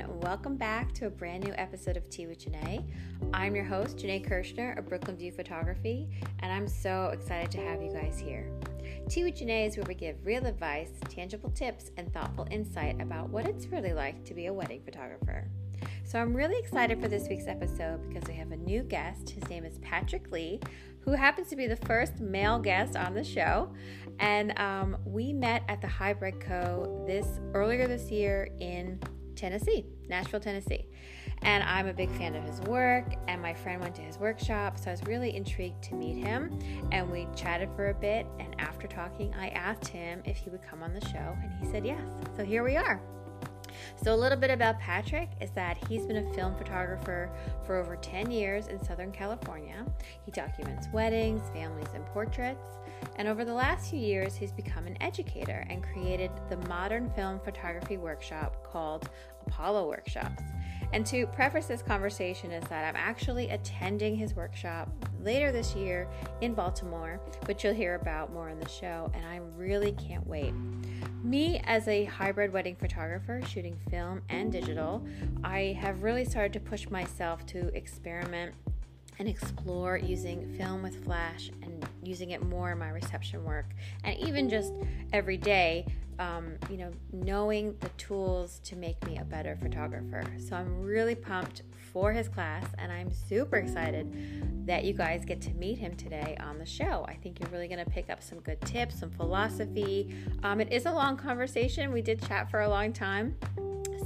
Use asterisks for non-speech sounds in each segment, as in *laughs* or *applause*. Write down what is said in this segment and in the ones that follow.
everyone. Welcome back to a brand new episode of Tea with Janae. I'm your host, Janae Kirschner of Brooklyn View Photography, and I'm so excited to have you guys here. Tea with Janae is where we give real advice, tangible tips, and thoughtful insight about what it's really like to be a wedding photographer. So I'm really excited for this week's episode because we have a new guest. His name is Patrick Lee, who happens to be the first male guest on the show. And um, we met at the Hybrid Co. this earlier this year in Tennessee, Nashville, Tennessee. And I'm a big fan of his work, and my friend went to his workshop, so I was really intrigued to meet him. And we chatted for a bit, and after talking, I asked him if he would come on the show, and he said yes. So here we are. So, a little bit about Patrick is that he's been a film photographer for over 10 years in Southern California. He documents weddings, families, and portraits. And over the last few years, he's become an educator and created the modern film photography workshop called Apollo Workshops. And to preface this conversation is that I'm actually attending his workshop later this year in Baltimore, which you'll hear about more in the show, and I really can't wait. Me, as a hybrid wedding photographer shooting film and digital, I have really started to push myself to experiment and explore using film with flash and using it more in my reception work. And even just every day um, you know knowing the tools to make me a better photographer. So i'm really pumped for his class and i'm super excited that you guys get to meet him today on the show. I think you're really going to pick up some good tips some philosophy. Um, it is a long conversation. We did chat for a long time.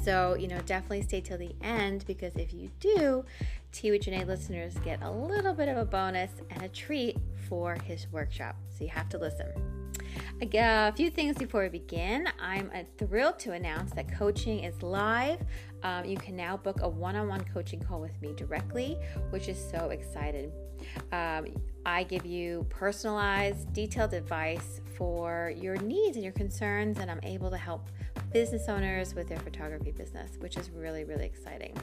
So, you know, definitely stay till the end because if you do, Tea with Janae listeners get a little bit of a bonus and a treat for his workshop. So you have to listen. A few things before we begin. I'm uh, thrilled to announce that coaching is live. Um, you can now book a one on one coaching call with me directly, which is so exciting. Um, I give you personalized, detailed advice for your needs and your concerns, and I'm able to help business owners with their photography business, which is really, really exciting.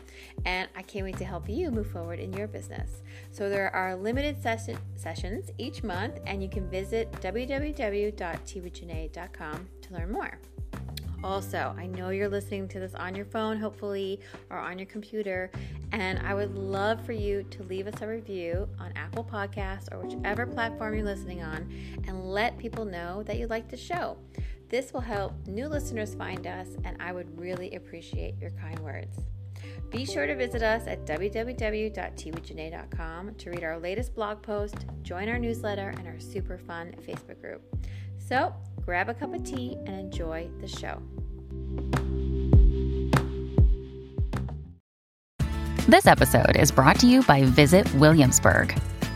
And I can't wait to help you move forward in your business. So there are limited session, sessions each month, and you can visit www.teawithjanae.com to learn more. Also, I know you're listening to this on your phone, hopefully, or on your computer, and I would love for you to leave us a review on Apple Podcasts or whichever platform you're listening on and let people know that you like the show. This will help new listeners find us, and I would really appreciate your kind words. Be sure to visit us at www.teawithjanae.com to read our latest blog post, join our newsletter, and our super fun Facebook group. So grab a cup of tea and enjoy the show. This episode is brought to you by Visit Williamsburg.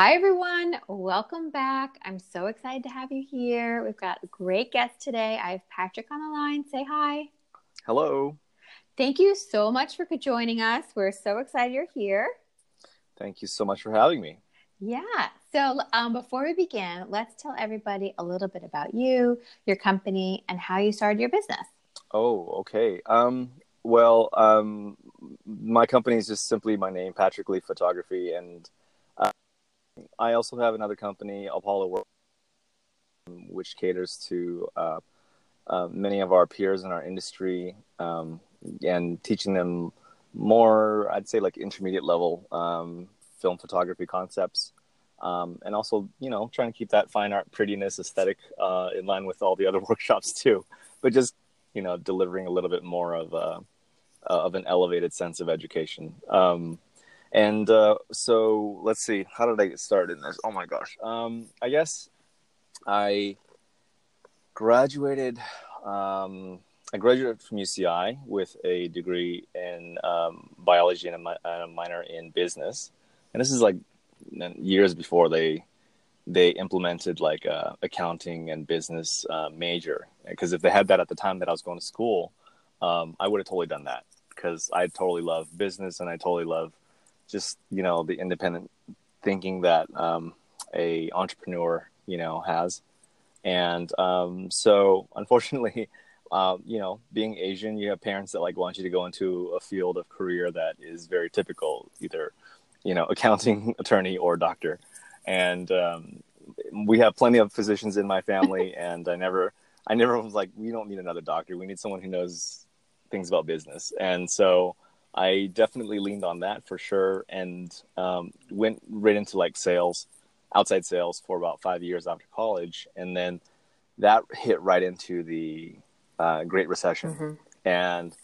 Hi, everyone. Welcome back. I'm so excited to have you here. We've got a great guest today. I have Patrick on the line. Say hi. Hello. Thank you so much for joining us. We're so excited you're here. Thank you so much for having me. Yeah. So, um, before we begin, let's tell everybody a little bit about you, your company, and how you started your business. Oh, okay. Um, well, um, my company is just simply my name, Patrick Lee Photography, and I also have another company, Apollo World, which caters to uh, uh, many of our peers in our industry um, and teaching them more, I'd say, like intermediate level um, film photography concepts. Um, and also, you know, trying to keep that fine art prettiness aesthetic uh, in line with all the other *laughs* workshops too, but just you know, delivering a little bit more of a uh, of an elevated sense of education. Um, and uh, so let's see, how did I get started in this? Oh my gosh. Um, I guess I graduated. Um, I graduated from UCI with a degree in um, biology and a, and a, minor in business. And this is like years before they they implemented like a accounting and business uh, major. Because if they had that at the time that I was going to school, um, I would have totally done that. Because I totally love business and I totally love just you know the independent thinking that um, a entrepreneur you know has. And um, so unfortunately um, *laughs* you know being asian you have parents that like want you to go into a field of career that is very typical either you know *laughs* accounting attorney or doctor. And um, we have plenty of physicians in my family *laughs* and i never i never was like we don't need another doctor. We need someone who knows things about business. And so I definitely leaned on that for sure, and um, went right into like sales, outside sales for about five years after college, and then that hit right into the uh, Great Recession, mm-hmm. and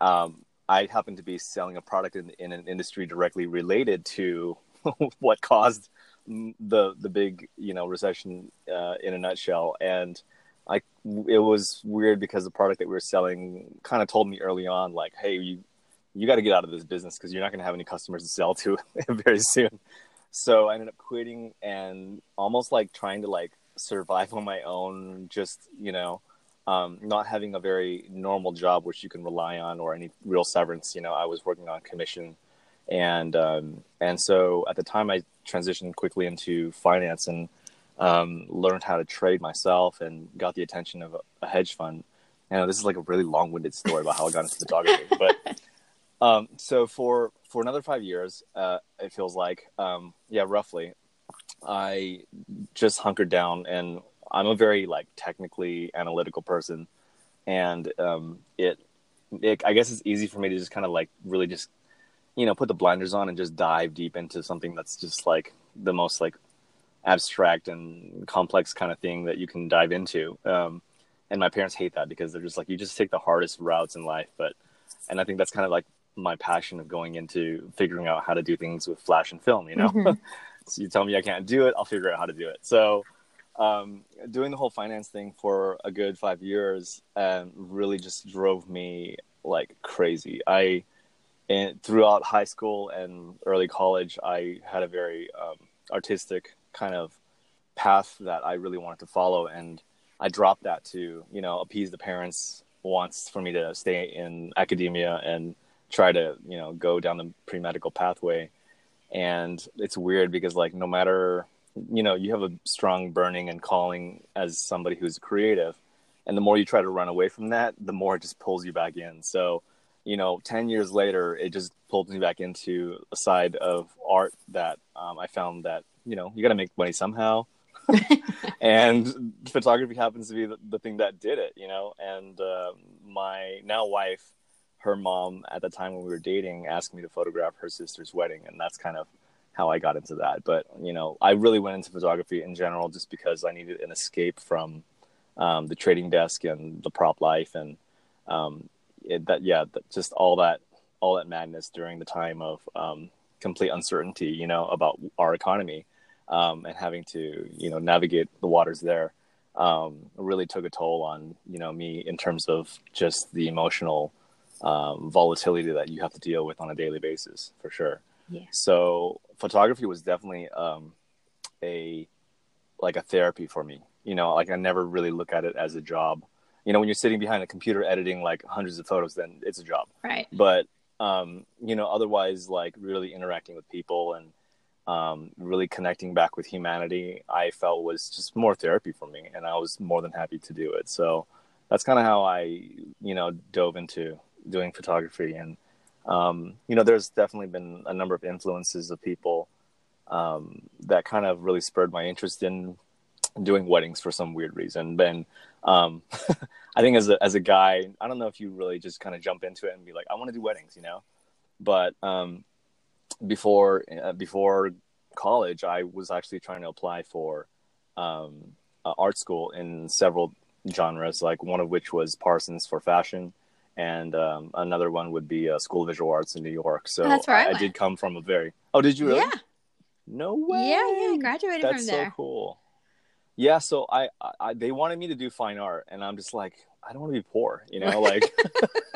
um, I happened to be selling a product in, in an industry directly related to *laughs* what caused the the big you know recession uh, in a nutshell, and I it was weird because the product that we were selling kind of told me early on like, hey, you you got to get out of this business because you're not going to have any customers to sell to *laughs* very soon. So I ended up quitting and almost like trying to like survive on my own, just, you know, um, not having a very normal job which you can rely on or any real severance. You know, I was working on commission, and um, and so at the time I transitioned quickly into finance and um, learned how to trade myself and got the attention of a, a hedge fund. You know this is like a really long-winded story about how I got into photography, *laughs* but um, so for for another five years, uh, it feels like, um, yeah, roughly, I just hunkered down, and I'm a very like technically analytical person, and um, it, it, I guess it's easy for me to just kind of like really just, you know, put the blinders on and just dive deep into something that's just like the most like abstract and complex kind of thing that you can dive into. Um, and my parents hate that because they're just like, you just take the hardest routes in life, but and I think that's kind of like my passion of going into figuring out how to do things with flash and film you know? Mm-hmm. *laughs* so you tell me i can't do it i'll figure out how to do it. So um, doing the whole finance thing for a good five years um, really just drove me like crazy. I and throughout high school and early college i had a very um, artistic kind of path that i really wanted to follow and i dropped that to you know appease the parents wants for me to stay in academia and try to you know go down the pre-medical pathway. And it's weird because like no matter you know you have a strong burning and calling as somebody who's creative and the more you try to run away from that the more it just pulls you back in. So you know 10 years later it just pulled me back into a side of art that um, i found that you know you got to make money somehow. *laughs* And photography happens to be the, the, thing that did it you know? And uh, my now wife her mom at the time when we were dating asked me to photograph her sister's wedding, and that's kind of how I got into that. But you know, I really went into photography in general just because I needed an escape from um, the trading desk and the prop life, and um, it, that yeah, just all that all that madness during the time of um, complete uncertainty, you know, about our economy um, and having to you know navigate the waters there. Um, really took a toll on you know me in terms of just the emotional um, volatility that you have to deal with on a daily basis for sure. Yeah. So photography was definitely um, a like a therapy for me. You know, like I never really look at it as a job. You know, when you're sitting behind a computer editing like hundreds of photos, then it's a job. Right. But um, you know, otherwise, like really interacting with people and um, really connecting back with humanity, I felt was just more therapy for me, and I was more than happy to do it. So that's kind of how I, you know, dove into doing photography. And um, you know there's definitely been a number of influences of people um, that kind of really spurred my interest in doing weddings for some weird reason. Then um, *laughs* i think as a, as a guy i don't know if you really just kind of jump into it and be like i want to do weddings you know? But um, before uh, before college i was actually trying to apply for um, art school in several genres like one of which was parsons for fashion and um, another one would be uh, School of Visual Arts in New York. So That's where I, I, did come from a very. Oh, did you really? Yeah. No way. Yeah, yeah, I graduated That's from there. That's so cool. Yeah, so I, I, they wanted me to do fine art, and I'm just like, I don't want to be poor, you know, *laughs* like.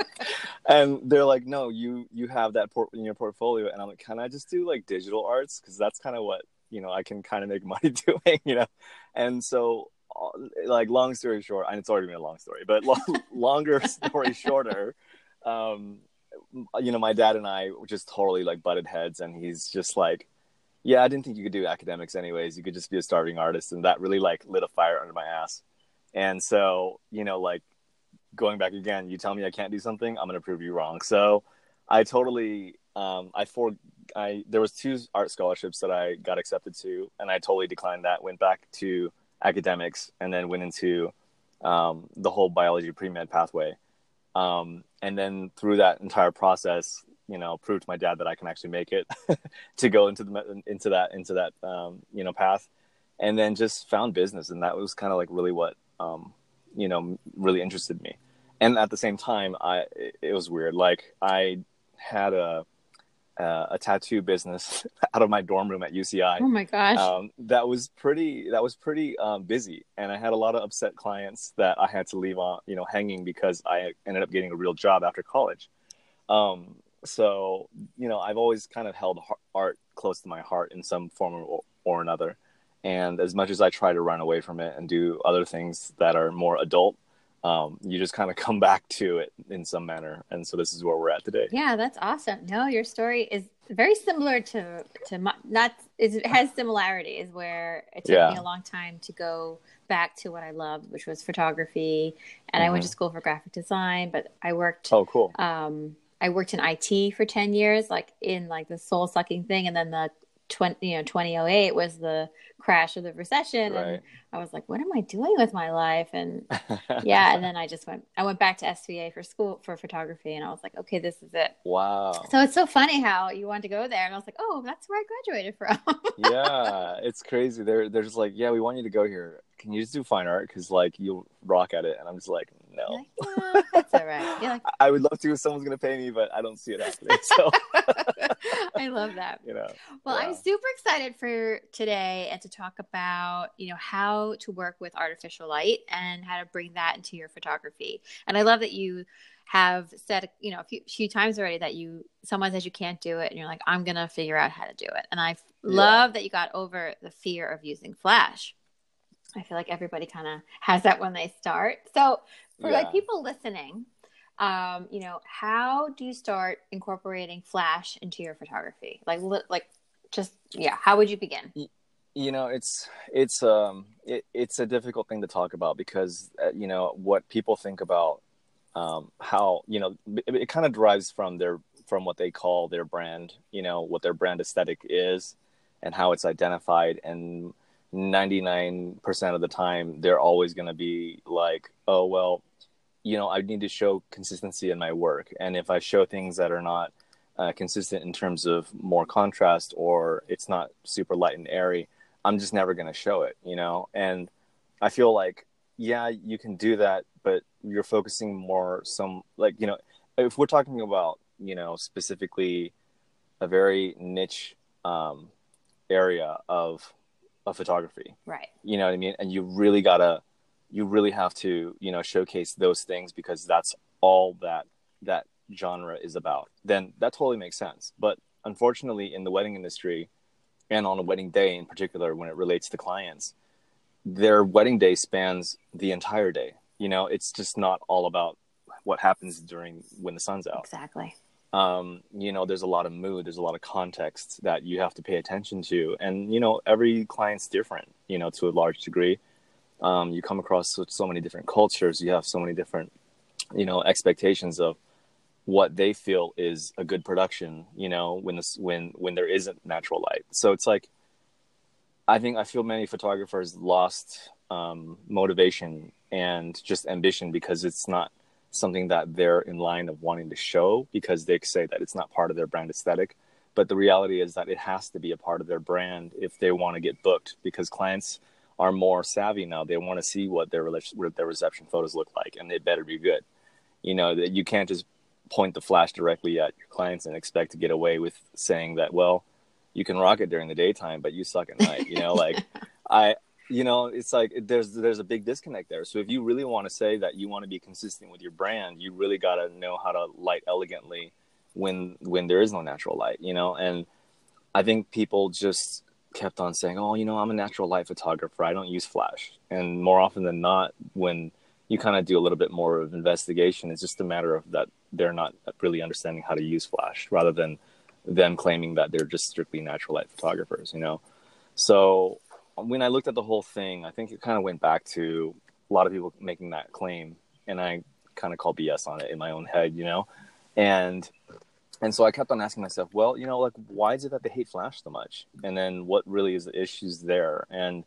*laughs* and they're like, no, you you have that port in your portfolio, and I'm like, can I just do like digital arts? Because that's kind of what you know I can kind of make *laughs* money doing, you know. And so like long story short, and it's already been a long story, but long, *laughs* longer story shorter, um, you know, my dad and I just totally like butted heads, and he's just like, yeah, I didn't think you could do academics anyways. You could just be a starving artist, and that really like lit a fire under my ass. And so, you know, like going back again, you tell me I can't do something, I'm gonna prove you wrong. So, I totally, um, I for, I there was two art scholarships that I got accepted to, and I totally declined that. Went back to academics, and then went into um, the whole biology pre med pathway. Um, and then through that entire process, you know prove to my dad that I can actually make it *laughs* to go into the into that into that um, you know path, and then just found business, and that was kind of like really what um, you know really interested me. And at the same time, I it was weird. Like I had a uh, a tattoo business *laughs* out of my dorm room at UCI. Oh my gosh, um, that was pretty. That was pretty um, busy, and I had a lot of upset clients that I had to leave on, you know, hanging because I ended up getting a real job after college. Um, so you know i've always kind of held art close to my heart in some form or, or another and as much as i try to run away from it and do other things that are more adult um, you just kind of *laughs* come back to it in some manner and so this is where we're at today yeah that's awesome no your story is very similar to to my, not it has similarities where it took yeah. me a long time to go back to what i loved which was photography and mm-hmm. i went to mm-hmm. school for graphic design but i worked oh cool um, I worked in IT for 10 years, like in like the soul sucking thing. And then the 20, you know, 2008 was the crash of the recession. Right. And I was like, what am I doing with my life? And *laughs* yeah. and then I just went, I went back to SVA for school for photography. And I was like, okay, this is it. Wow. So it's so funny how you want to go there. And I was like, oh, that's where I graduated from. *laughs* yeah. It's crazy. They're, they're just like, yeah, we want you to go here. Can you just do fine art? Cause like you'll rock at it. And I'm just like, no. Like, yeah, that's all right. Like, *laughs* I would love to if someone's going to pay me, but I don't see it happening. So *laughs* I love that. You know. Well, yeah. I'm super excited for today and to talk about, you know, how to work with artificial light and how to bring that into your photography. And I love that you have said, you know, a few, few times already that you someone says you can't do it and you're like, I'm going to figure out how to do it. And I yeah. love that you got over the fear of using flash. I feel like everybody kind of has that when they start. So for yeah. like people listening, um, you know, how do you start incorporating flash into your photography? Like, like just yeah, how would you begin? You know, it's it's um it, it's a difficult thing to talk about because uh, you know what people think about um, how you know it, it kind of derives from their from what they call their brand. You know what their brand aesthetic is and how it's identified and 99% of the time they're always going to be like oh well you know i need to show consistency in my work. And if i show things that are not uh, consistent in terms of more contrast or it's not super light and airy i'm just never going to show it you know? And i feel like yeah you can do that but you're focusing more some like you know if we're talking about you know specifically a very niche um, area of of photography. Right. You know what I mean? And you really gotta, you really have to, you know, showcase those things because that's all that that genre is about. Then that totally makes sense. But unfortunately, in the wedding industry, and on a wedding day in particular, when it relates to clients, their wedding day spans the entire day. You know, it's just not all about what happens during when the sun's out. Exactly um, you know, there's a lot of mood, there's a lot of context that you have to pay attention to. And, you know, every client's different, you know, to a large degree. Um, you come across so, so many different cultures, you have so many different, you know, expectations of what they feel is a good production, you know, when this, when, when there isn't natural light. So it's like, I think I feel many photographers lost um, motivation and just ambition because it's not something that they're in line of wanting to show because they say that it's not part of their brand aesthetic. But the reality is that it has to be a part of their brand if they want to get booked because clients are more savvy now. They want to see what their their reception photos look like, and they better be good. You know that you can't just point the flash directly at your clients and expect to get away with saying that. Well, you can rock it during the daytime, but you suck at night. You know, *laughs* like I you know it's like there's there's a big disconnect there. So if you really want to say that you want to be consistent with your brand you really got to know how to light elegantly when when there is no natural light you know? And i think people just kept on saying oh you know i'm a natural light photographer. I don't use flash. And more often than not when you kind of do a little bit more of investigation it's just a matter of that they're not really understanding how to use flash rather than them claiming that they're just strictly natural light photographers, you know. So when I looked at the whole thing, I think it kind of went back to a lot of people making that claim, and I kind of call BS on it in my own head, you know, and and so I kept on asking myself, well, you know, like why is it that they hate Flash so much, and then what really is the issues there, and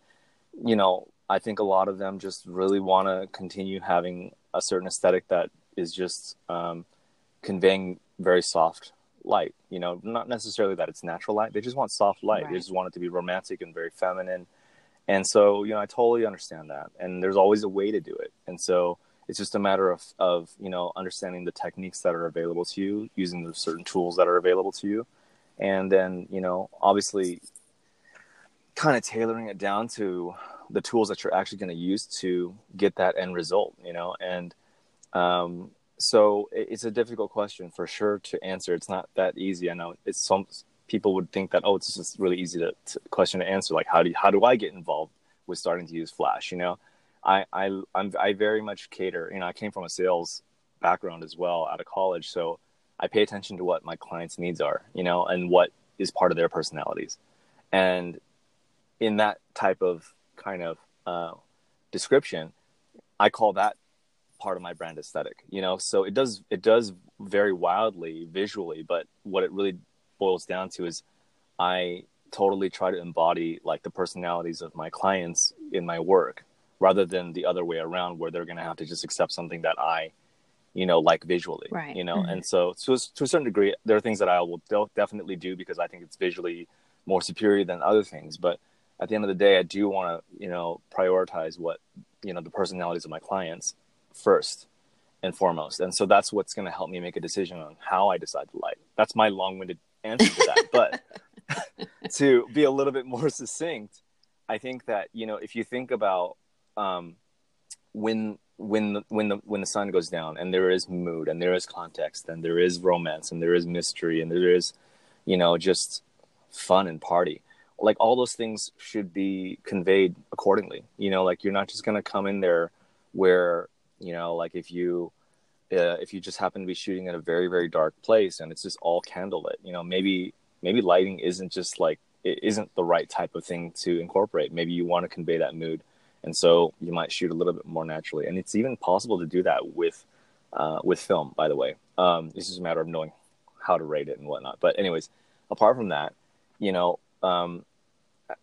you know, I think a lot of them just really want to continue having a certain aesthetic that is just um, conveying very soft light. You know, not necessarily that it's natural light. They just want soft light. Right. They just want it to be romantic and very feminine. And so, you know, I totally understand that. And there's always a way to do it. And so it's just a matter of, of you know, understanding the techniques that are available to you, using the certain tools that are available to you. And then, you know, obviously kind of tailoring it down to the tools that you're actually going to use to get that end result, you know, and, um, so it's a difficult question for sure to answer. It's not that easy. I know it's some people would think that oh, it's just really easy to, to question to answer. Like how do you, how do I get involved with starting to use Flash? You know, I I I'm, I vary much cater. You know, I came from a sales background as well out of college, so I pay attention to what my clients' needs are. You know, and what is part of their personalities, and in that type of kind of uh, description, I call that part of my brand aesthetic you know so it does it does very wildly visually but what it really boils down to is i totally try to embody like the personalities of my clients in my work rather than the other way around where they're going to have to just accept something that i you know like visually right. you know mm-hmm. and so to, to a certain degree there are things that i will de- definitely do because i think it's visually more superior than other things but at the end of the day i do want to you know prioritize what you know the personalities of my clients first and foremost. And so that's what's going to help me make a decision on how I decide to light. That's my long winded answer to that. but *laughs* to be a little bit more succinct, I think that, you know, if you think about um, when when the, when the when the sun goes down and there is mood and there is context and there is romance and there is mystery and there is you know just fun and party like all those things should be conveyed accordingly you know like you're not just going to come in there where you know like if you uh, if you just happen to be shooting in a very very dark place and it's just all candlelit you know maybe maybe lighting isn't just like it isn't the right type of thing to incorporate. Maybe you want to convey that mood and so you might shoot a little bit more naturally. And it's even possible to do that with uh, with film by the way. Um, it's just a matter of knowing how to rate it and whatnot. But anyways apart from that you know um,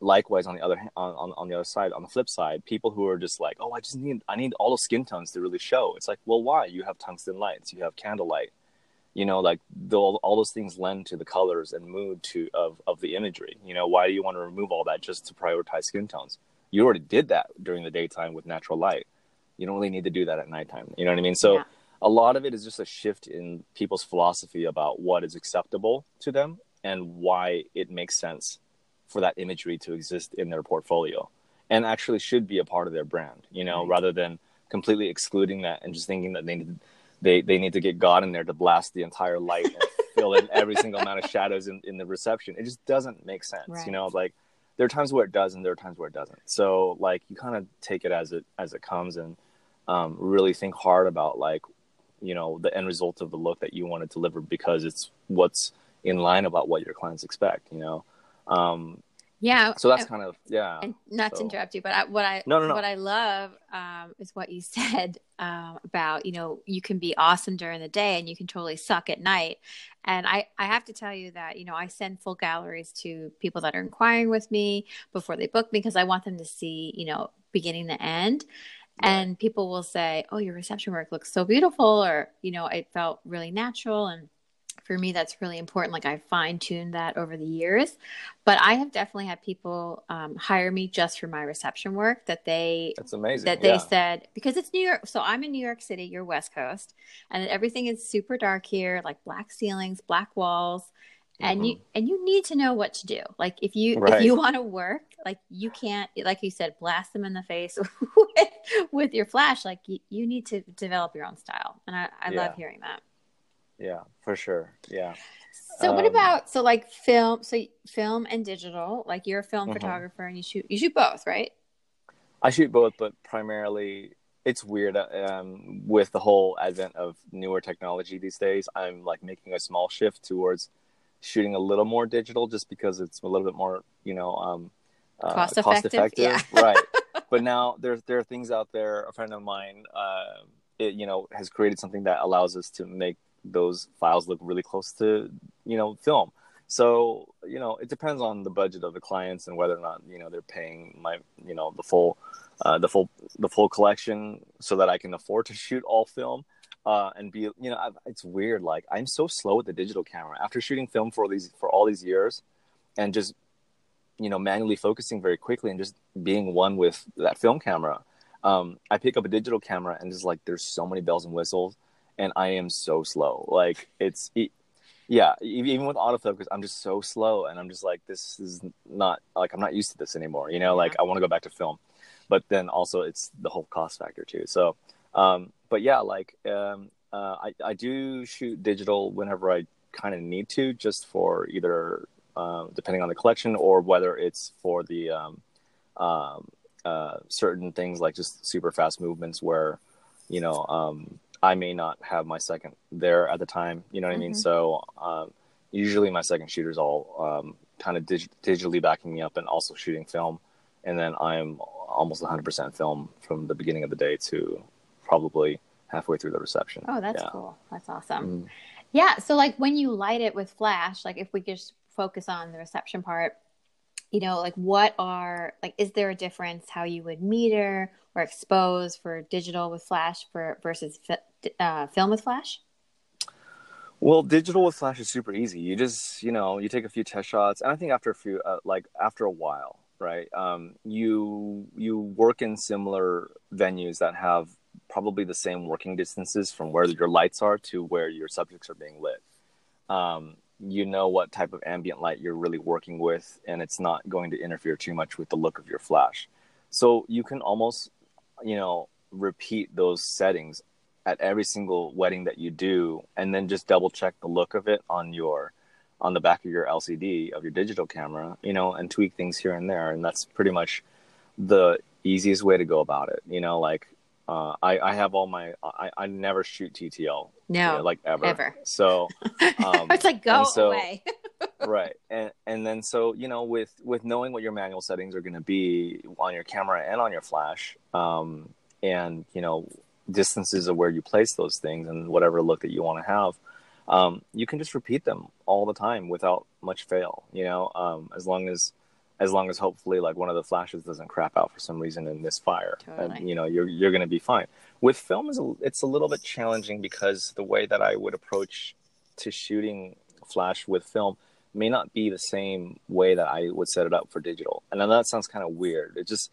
likewise on the other on, on the other side on the flip side people who are just like oh i just need i need all the skin tones to really show. It's like well why? You have tungsten lights you have candlelight. You know like all, all those things lend to the colors and mood to of, of the imagery. You know why do you want to remove all that just to prioritize skin tones? You already did that during the daytime with natural light. You don't really need to do that at nighttime. You know what i mean? So yeah. a lot of it is just a shift in people's philosophy about what is acceptable to them and why it makes sense for that imagery to exist in their portfolio and actually should be a part of their brand, you know, right. rather than completely excluding that and just thinking that they need, they, they need to get God in there to blast the entire light and *laughs* fill in every single amount of shadows in, in the reception. It just doesn't make sense, right. you know, like there are times where it does and there are times where it doesn't. So like you kind of take it as it, as it comes and um, really think hard about like, you know, the end result of the look that you want to deliver because it's what's in line about what your clients expect, you know? Um, yeah. So that's kind of yeah. And not so. to interrupt you, but I, what I no, no, no. what I love um, is what you *laughs* said um, about you know you can be awesome during the day and you can totally suck at night. And I I have to tell you that you know I send full galleries to people that are inquiring with me before they book me because I want them to see you know beginning to end. Right. And people will say, "Oh, your reception work looks so beautiful," or you know, it felt really natural and for me that's really important. Like i fine-tuned that over the years. But i have definitely had people um, hire me just for my reception work that they that's amazing. that they said because it's new york so i'm in new york city you're west coast and everything is super dark here like black ceilings black walls and mm-hmm. you and you need to know what to do. Like if you right. if you want to work like you can't like you said blast them in the face *laughs* with, with your flash. Like you, you need to develop your own style and i, I yeah. love hearing that yeah for sure yeah so um, what about so like film so film and digital like you're a film mm-hmm. photographer and you shoot you shoot both right i shoot both but primarily it's weird um, with the whole advent of newer technology these days i'm like making a small shift towards shooting a little more digital just because it's a little bit more, you know, um, uh, cost effective. Cost effective. Yeah. *laughs* right. *laughs* But now there there are things out there. A friend of mine, uh, it, you know, has created something that allows us to make those files look really close to, you know, film. So you know, it depends on the budget of the clients and whether or not you know they're paying my you know the full uh, the full the full collection so that I can afford *laughs* to shoot all film. Uh, and be you know I, it's weird like i'm so slow with the digital camera after shooting film for these for all these years and just you know manually focusing very quickly and just being one with that film camera um, i pick up a digital camera and just like there's so many bells and whistles and i am so slow. Like it's it, yeah even with autofocus i'm just so slow and i'm just like this is not like i'm not used to this anymore you know? Yeah. like i want to go back to film. But then also it's the whole cost factor too. So um but yeah like um uh, I, I do shoot digital whenever i kind of need to just for either uh, depending on the collection or whether it's for the um, um, uh, certain things like just super fast movements where you know um, I may not have my second there at the time. You know what mm-hmm. I mean? Mm-hmm. So um, usually my second shooter's all um, kind of dig- digitally backing me up and also shooting film. And then I'm almost 100% film from the beginning of the day to probably halfway through the reception. Oh, that's yeah. cool. That's awesome. Mm-hmm. Yeah. So like when you light it with flash, like if we just focus on the reception part, you know, like what are like is there a difference how you would meter or expose for digital with flash for versus uh, film with flash? Well, digital with flash is super easy. You just, you know, you take a few test shots, and I think after a few, uh, like after a while, right? Um, you you work in similar venues that have probably the same working distances from where your lights are to where your subjects are being lit. Um, you know what type of ambient light you're really working with, and it's not going to interfere too much with the look of your flash. So you can almost, you know, repeat those settings at every single wedding that you do and then just double check the look of it on your on the back of your LCD of your digital camera, you know, and tweak things here and there. And that's pretty much the easiest way to go about it. You know, like uh, I, I have all my I, I never shoot TTL. No, you know, like ever. Ever. So *laughs* um, it's like go so, away. *laughs* right, and and then so you know with with knowing what your manual settings are going to be on your camera and on your flash, um, and you know distances of where you place those things and whatever look that you want to have, um, you can just repeat them all the time without much fail. You know, um, as long as as long as hopefully like one of the flashes doesn't crap out for some reason in this fire, totally. and you know you're you're going to be fine. With film, is it's a little bit challenging because the way that I would approach to shooting flash with film may not be the same way that I would set it up for digital. And I know that sounds kind of weird. It just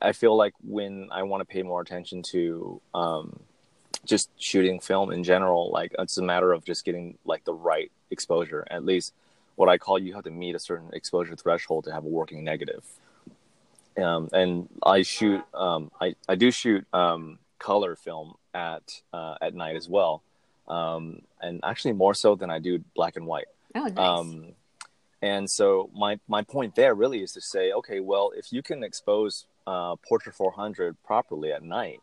I feel like when I want to pay more attention to um, just shooting film in general, like it's a matter of just getting like the right exposure. At least what I call you have to meet a certain exposure threshold to have a working negative. Um, and I shoot, um, I, I do shoot um, color film at uh, at night as well, um, and actually more so than I do black and white. Oh, nice. Um, and so my my point there really is to say, okay, well, if you can expose uh, Portra 400 properly at night,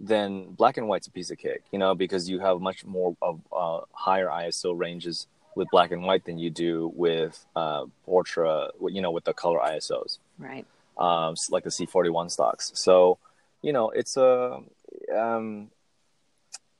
then black and white's a piece of cake, you know, because you have much more of uh, higher ISO ranges with black and white than you do with uh, Portra, you know, with the color ISOs. Right. Um, like the C41 stocks. So, you know, it's a. Um,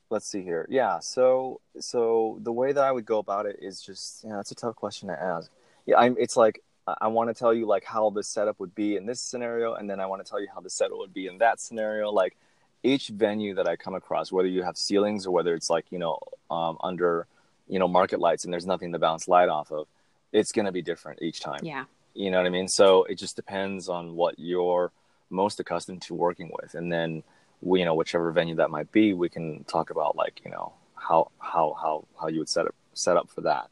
let's see here. Yeah. So, so the way that I would go about it is just, yeah, it's a tough question to ask. Yeah, I'm. It's like I want to tell you like how the setup would be in this scenario, and then I want to tell you how the setup would be in that scenario. Like each venue that I come across, whether you have ceilings or whether it's like you know um, under you know market lights and there's nothing to bounce light off of, it's going to be different each time. Yeah, you know what I mean. So it just depends on what you're most accustomed to working with, and then we, you know whichever venue that might be, we can talk about like you know how how how how you would set up set up for that.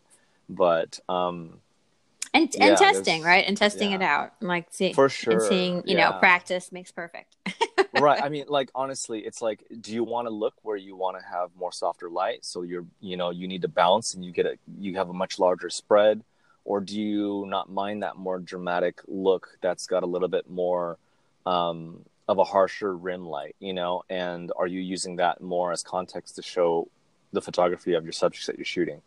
But um, and and testing right? And testing yeah. it out and like see, for sure and seeing you yeah. know practice makes perfect. *laughs* Right i mean like honestly it's like do you want to look where you want to have more softer light? So you're you know you need to bounce and you get a you have a much larger spread? Or do you not mind that more dramatic look that's got a little bit more um, of a harsher rim light you know? And are you using that more as context to show the photography of your subjects that you're shooting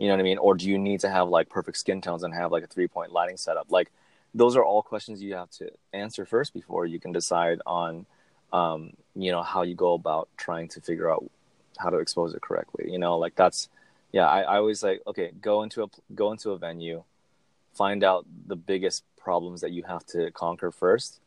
You know what I mean? Or do you need to have like perfect skin tones and have like a three point lighting setup? Like those are all questions you have to answer first before you can decide on, um, you know, how you go about trying to figure out how to expose it correctly. You know, like that's, yeah, I, I always like, okay, go into a, go into a venue, find out the biggest problems that you have to conquer first,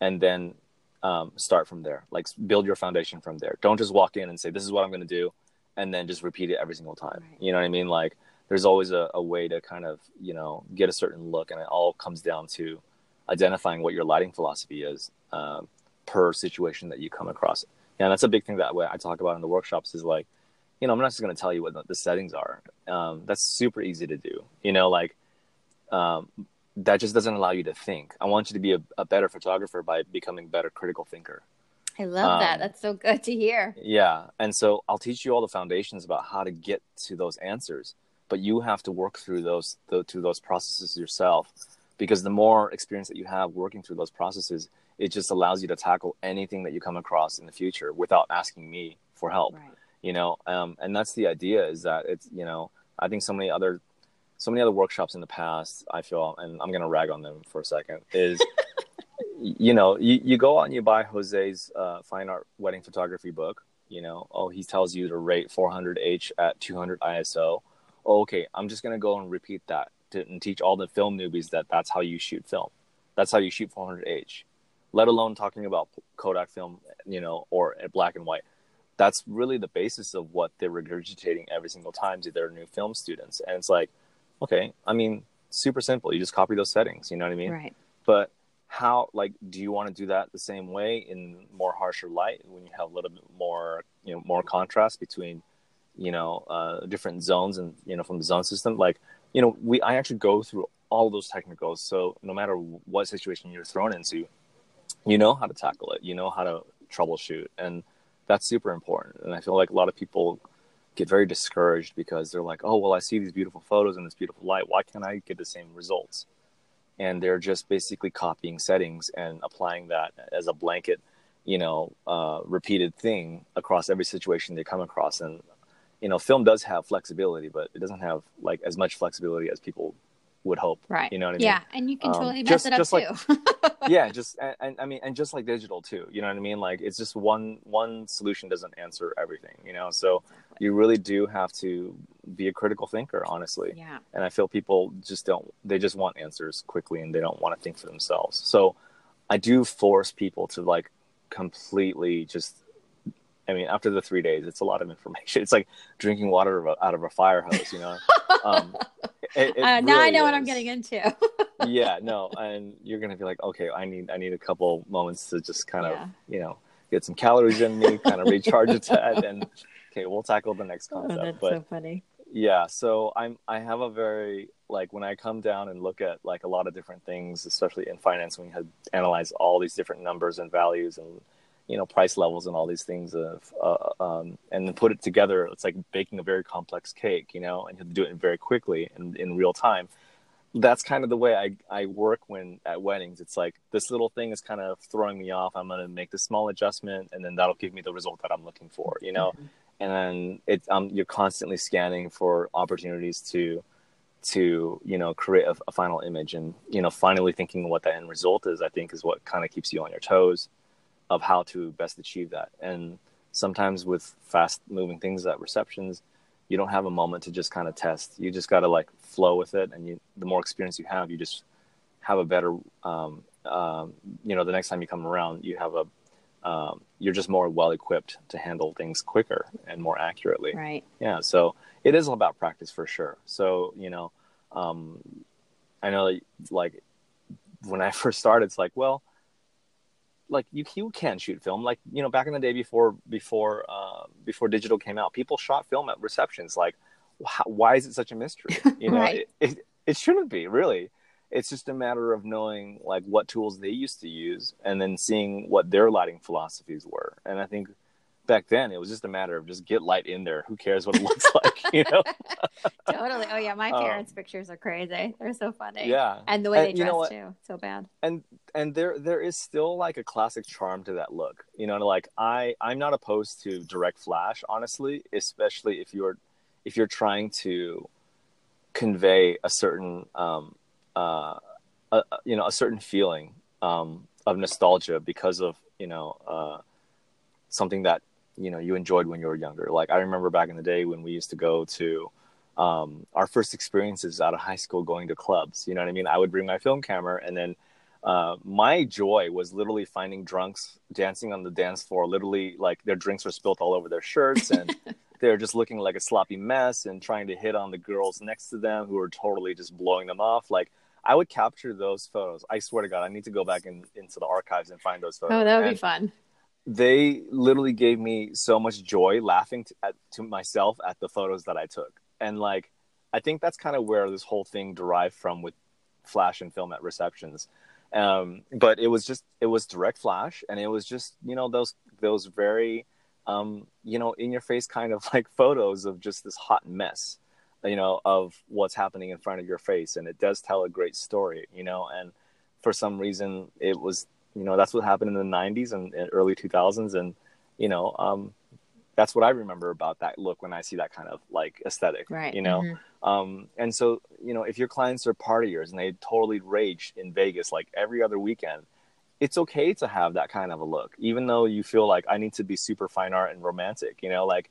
and then um, start from there. Like build your foundation from there. Don't just walk in and say, this is what I'm going to do and then just repeat it every single time. Right. You know what I mean? Like there's always a, a way to kind of, you know, get a certain look and it all comes down to identifying what your lighting philosophy is um, per situation that you come across. Yeah, and that's a big thing that I talk about in the workshops is like, you know, I'm not just going to tell you what the settings are. Um, that's super easy to do. You know, like um, that just doesn't allow you to think. I want you to be a, a better photographer by becoming better critical thinker. I love um, that. That's so good to hear. Yeah. And so I'll teach you all the foundations about how to get to those answers, but you have to work through those the, through those processes yourself because the more experience that you have working through those processes, it just allows you to tackle anything that you come across in the future without asking me for help. Right. You know, um, and that's the idea is that it's, you know, I think so many other so many other workshops in the past, I feel, and I'm going to rag on them for a second, is *laughs* you know, you, you go out and you buy Jose's uh, fine art wedding photography book. You know, oh, he tells you to rate 400H at 200 ISO. Oh, okay, I'm just gonna go and repeat that to, and teach all the film newbies that that's how you shoot film. That's how you shoot 400H. Let alone talking about Kodak film, you know, or black and white. That's really the basis of what they're regurgitating every single time to their new film students. And it's like, okay, I mean, super simple. You just copy those settings. You know what I mean? Right. But how like do you want to do that the same way in more harsher light when you have a little bit more you know more contrast between you know uh, different zones and you know from the zone system? Like you know we i actually go through all those technicals so no matter what situation you're thrown into you know how to tackle it you know how to troubleshoot and that's super important. And i feel like a lot of people get very discouraged because they're like oh well i see these beautiful photos and this beautiful light. Why can't i get the same results and they're just basically copying settings and applying that as a blanket you know uh, repeated thing across every situation they come across. And you know film does have flexibility but it doesn't have like as much flexibility as people would hope. Right. You know what I mean? Yeah, and you can um, totally um, mess just, it up just too. Like, *laughs* yeah, *laughs* just and, and, I mean, and just like digital too. You know what I mean? Like it's just one one solution doesn't answer everything. You know, so you really do have to be a critical thinker, honestly. Yeah. And I feel people just don't. They just want answers quickly, and they don't want to think for themselves. So I do force people to like completely just I mean, after the three days, it's a lot of information. *laughs* It's like drinking water out of a fire hose, you know. Um, it, it uh, now really I know is. what I'm getting into. *laughs* yeah, no, and you're gonna be like, okay, I need I need a couple moments to just kind of yeah. you know get some calories in me, kind of recharge a *laughs* tad, and okay, we'll tackle the next oh, concept. Oh, that's but, so funny. Yeah, so I'm I have a very like when I come down and look at like a lot of different things, especially in finance, when you have analyzed all these different numbers and values and you know price levels and all these things of uh, um, and then put it together it's like baking a very complex cake you know and you have to do it very quickly and in real time. That's kind of the way I, I work when at weddings. It's like this little thing is kind of throwing me off. I'm going to make this small adjustment and then that'll give me the result that i'm looking for you know? Mm-hmm. and then it's um, you're constantly scanning for opportunities to to you know create a, a final image and you know finally thinking what that end result is i think is what kind of keeps you on your toes of how to best achieve that. And sometimes with fast moving things at receptions, you don't have a moment to just kind of test. You just got to like flow with it. And you, the more experience you have, you just have a better, um, um, you know, the next time you come around, you have a, um, you're just more well equipped to handle things quicker and more accurately. Right. Yeah. So it is all about practice for sure. So, you know, um, I know like when I *laughs* first started, it's like, well, like you you can shoot film. Like you know back in the day before before uh, before digital came out people shot film at receptions. Like how, why is it such a mystery? *laughs* You know right. it, it, it shouldn't be really. It's just a matter of knowing like what tools they used to use and then seeing what their lighting philosophies were. And i think back then it was just a matter of just get light in there. Who cares what it *laughs* looks like you know? *laughs* Totally. Oh yeah my um, parents um, pictures are crazy. They're so funny. Yeah. And the way and, they dress too. So bad. And and there there is still like a classic charm to that look you know like i i'm not opposed to direct flash honestly especially if you're if you're trying to convey a certain um, uh, a, you know a certain feeling um, of nostalgia because of you know uh, something that you know you enjoyed when you were younger. Like I remember back in the day when we used to go to um, our first experiences out of high school going to clubs. You know what I mean? I would bring my film camera and then. Uh, my joy was literally finding drunks dancing on the dance floor. Literally, like their drinks were spilt all over their shirts, and *laughs* they're just looking like a sloppy mess and trying to hit on the girls next to them who are totally just blowing them off. Like I would capture those photos. I swear to God, I need to go back in, into the archives and find those photos. Oh, that would and be fun. They literally gave me so much joy laughing to, at, to myself at the photos that I took. And like, I think that's kind of where this whole thing derived from with flash and film at receptions. Um, but it was just, it was direct flash and it was just, you know, those, those very, um, you know, in your face kind of *laughs* like photos of just this hot mess you know of what's happening in front of your face and it does tell a great story you know and for some reason it was you know that's what happened in the 90s and, and early 2000s and you know um that's what i remember about that look when i see that kind of like aesthetic right you know mm-hmm. um and so you know if your clients are partiers and they totally rage in vegas like every other weekend it's okay to have that kind of a look even though you feel like i need to be super fine art and romantic you know like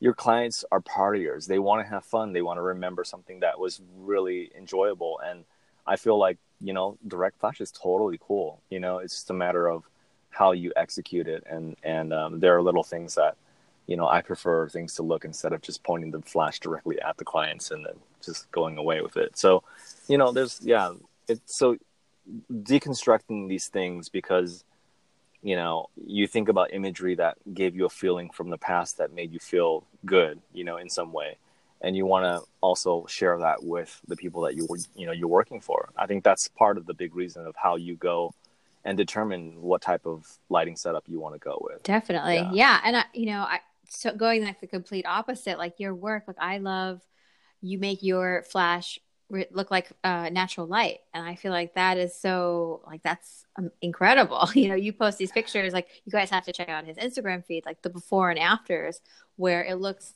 your clients are partiers. They want to have fun. They want to remember something that was really enjoyable. And I feel like, you know, direct flash is totally cool. You know, it's just a matter of how you execute it. And, and um, there are little things that, you know, I prefer things to look instead of just pointing the flash directly at the clients and then just going away with it. So, you know, there's, yeah, it's so deconstructing these things because you know you think about imagery that gave you a feeling from the past that made you feel good you know in some way and you want to also share that with the people that you you know you're working for. I think that's part of the big reason of how you go and determine what type of lighting setup you want to go with. Definitely. Yeah, yeah. and I, you know i so going like the complete opposite like your work like i love you make your flash look like uh, natural light and i feel like that is so like that's um, incredible. *laughs* You know you post these pictures like you guys have to check out his instagram feed like the before and afters where it looks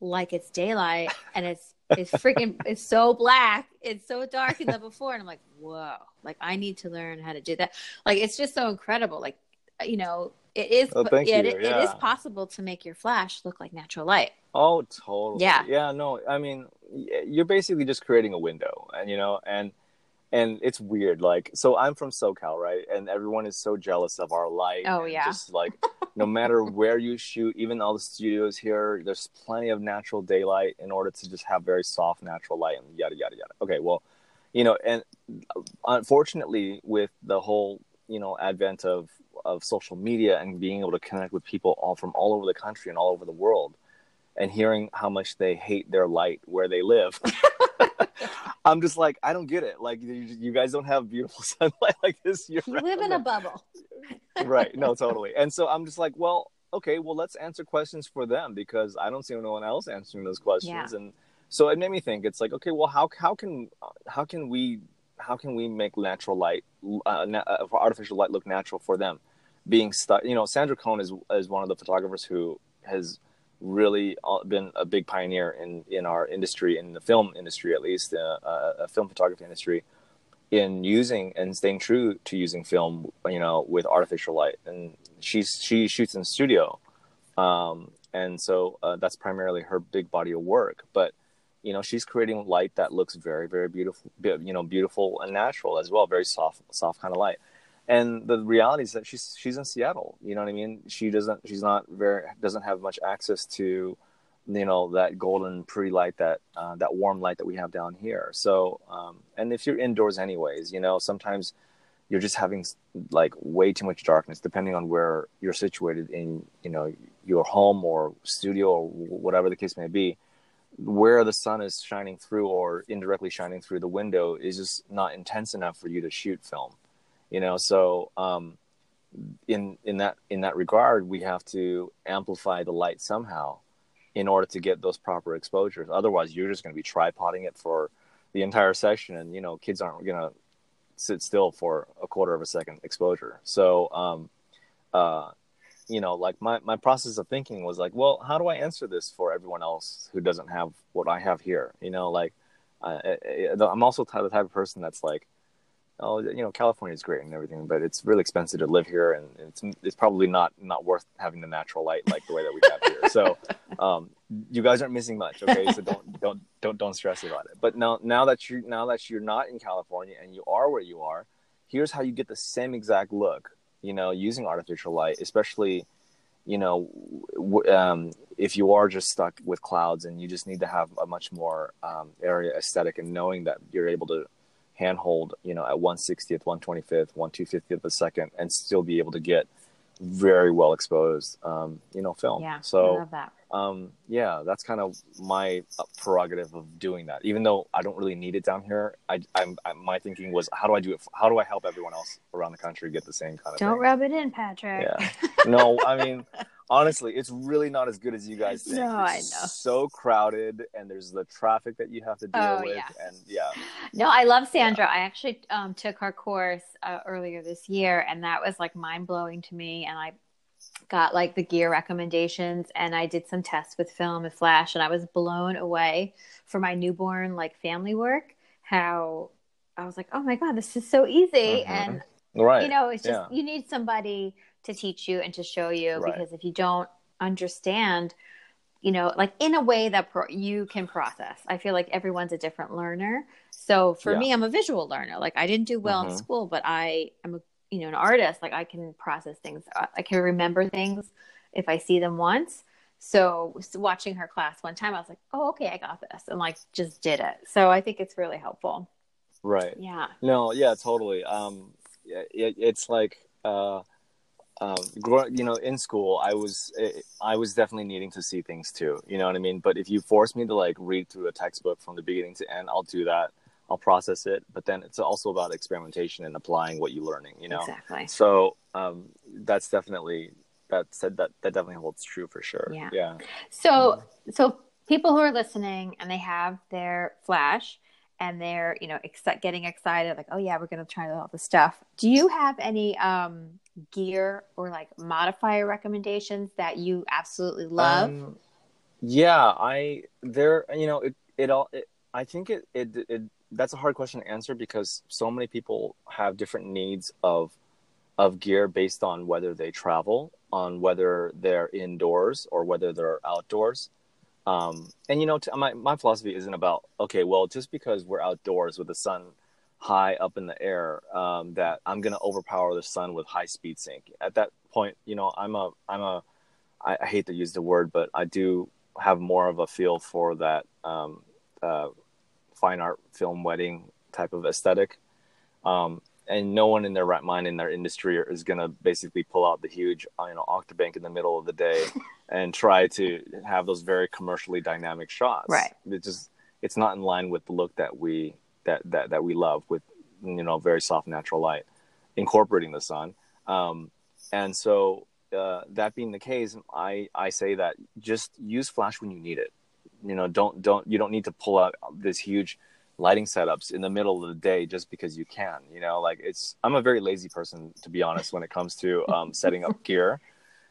like it's daylight and it's it's freaking it's so black it's so dark in the before. And i'm like whoa like i need to learn how to do that. Like it's just so incredible. Like you know it is oh, thank it, you. it, yeah. it is possible to make your flash look like natural light. Oh totally. Yeah. Yeah no i mean you're basically just creating a window and you know and and it's weird like so i'm from socal right and everyone is so jealous of our light oh yeah just like *laughs* no matter where you shoot even all the studios here there's plenty of natural daylight in order to just have very soft natural light and yada yada yada okay well you know and uh, unfortunately with the whole you know advent of of social media and being able to connect with people all from all over the country and all over the world and hearing how much they hate their light where they live. *laughs* I'm just like, I don't get it. Like, you, you guys don't have beautiful *laughs* sunlight like this. You live in a *laughs* bubble. right. No, totally. And so I'm just like, well, okay, well, let's answer questions for them because I don't see anyone else answering those questions. Yeah. And so it made me think. It's like, okay, well, how how can how can we how can we make natural light, uh, na- uh, artificial light, look natural for them? Being stuck, you know, Sandra Coan is is one of the photographers who has really uh, been a big pioneer in in our industry, in the film industry at least, uh, uh, film photography industry, in using and staying true to using film, you know, with artificial light. And she's she shoots in studio, um, and so uh, that's primarily her big body of work. But you know, she's creating light that looks very, very beautiful, you know, beautiful and natural as well, very soft, soft kind of light and the reality is that she's she's in Seattle. You know what I mean? She doesn't she's not very doesn't have much access to you know that golden pretty light that uh, that warm light that we have down here. So um, and if you're indoors anyways, you know sometimes you're just having like way too much darkness depending on where you're situated in you know your home or studio or whatever the case may be where the sun is shining through or indirectly shining through the window is just not intense enough for you to shoot film you know so um, in in that in that regard we have to amplify the light somehow in order to get those proper exposures. Otherwise you're just going to be tripoding it for the entire session and you know kids aren't going to sit still for a quarter of a second exposure. So um, uh, you know like my, my process of thinking was like well how do i answer this for everyone else who doesn't have what i have here? You know like I, I'm also the type of person that's like, oh, you know, California is great and everything, but it's really expensive to live here, and it's it's probably not not worth having the natural light like the way that we have here. So, *laughs* um, you guys aren't missing much, okay? So don't don't don't don't stress about it. But now now that you now that you're not in California and you are where you are, here's how you get the same exact look. You know, using artificial light, especially, you know, w- um, if you are just stuck with clouds and you just need to have a much more um, area aesthetic and knowing that you're able to handhold, you know, at 160th, 125th, 1 250th of a second and still be able to get very well exposed, um, you know, film. Yeah. So, I love that. um, yeah, that's kind of my prerogative of doing that. Even though I don't really need it down here, I, I'm, I, my thinking was, how do I do it? How do I help everyone else around the country get the same kind of Don't thing? rub it in, Patrick. Yeah. *laughs* No, I mean, honestly, it's really not as good as you guys think. No, I know. So crowded, and there's the traffic that you have to deal Oh, with, yeah. and yeah, No, I love Sandra. I actually um, took her course uh, earlier this year, and that was like mind blowing to me. And I got like the gear recommendations, and I did some tests with film and flash, and I was blown away for my newborn like family work. How I was like, oh my god, this is so easy, Mhm. and right. you know, it's just yeah. you need somebody to teach you and to show you Right. because if you don't understand, you know, like in a way that pro- you can process. I feel like everyone's a different learner. So for Yeah. me, I'm a visual learner. Like I didn't do well in Mhm. school, but I am a you know an artist. Like I can process things. I can remember things if I see them once. So, watching her class one time, I was like, "Oh, okay, I got this," and like just did it. So I think it's really helpful. right. Yeah. No, yeah, totally. Um, yeah, it, it's like, uh, um, grow, you know, in school, I was, I was definitely needing to see things too. You know what I mean? But if you force me to like read through a textbook from the beginning to end, I'll do that. I'll process it. But then it's also about experimentation and applying what you're learning. You know. Exactly. So um, that's definitely that said that that definitely holds true for sure. Yeah. Yeah. So, so people who are listening and they have their flash and they're, you know, exci- getting excited, like, oh yeah, we're to try all this stuff. Do you have any um, gear or like modifier recommendations that you absolutely love? Um, yeah, I there you know it it all it, I think it, it it that's a hard question to answer because so many people have different needs of of gear based on whether they travel, on whether they're indoors or whether they're outdoors. Um, and you know, t- my my philosophy isn't about okay, well, just because we're outdoors with the sun high up in the air, um, that I'm gonna overpower the sun with high speed sync. At that point, you know, I'm a I'm a I, I hate to use the word, but I do have more of a feel for that um, uh, fine art film wedding type of aesthetic. Um, and no one in their right mind in their industry is going to basically pull out the huge, you know, octobank in the middle of the day *laughs* and try to have those very commercially dynamic shots. Right. It just it's not in line with the look that we that that that we love with you know very soft natural light, incorporating the sun. Um, and so uh, that being the case, I I say that just use flash when you need it. You know, don't don't you don't need to pull out this huge lighting setups in the middle of the day just because you can. You know, like it's I'm a very lazy person to be honest when it comes to um, *laughs* setting up gear,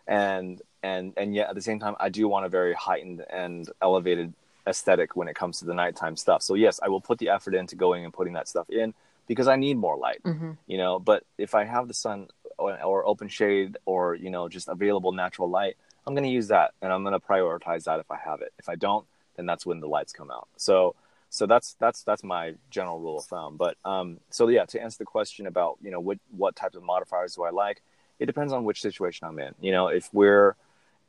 and and and yet at the same time I do want a very heightened and elevated aesthetic when it comes to the nighttime stuff. So yes, I will put the effort into going and putting that stuff in because I need more light. Mm-hmm. You know, but if I have the sun or, or open shade or you know just available natural light, I'm going to use that and I'm going to prioritize that if I have it. If I don't, then that's when the lights come out. So so that's that's that's my general rule of thumb. But um, so yeah, to answer the question about you know what what types of modifiers do I like, it depends on which situation I'm in. You know, if we're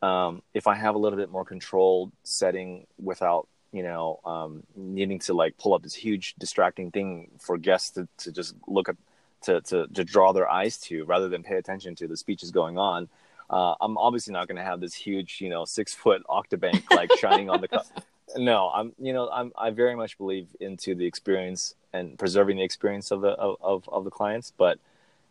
um, if I have a little bit more controlled setting without you know um, needing to like pull up this huge distracting thing for guests to, to just look at to, to to draw their eyes to rather than pay attention to the speeches going on. Uh, I'm obviously not going to have this huge, you know, six foot octobank like shining on the. *laughs* No, I'm, you know, I'm, I very much believe into the experience and preserving the experience of the of, of, of the clients, but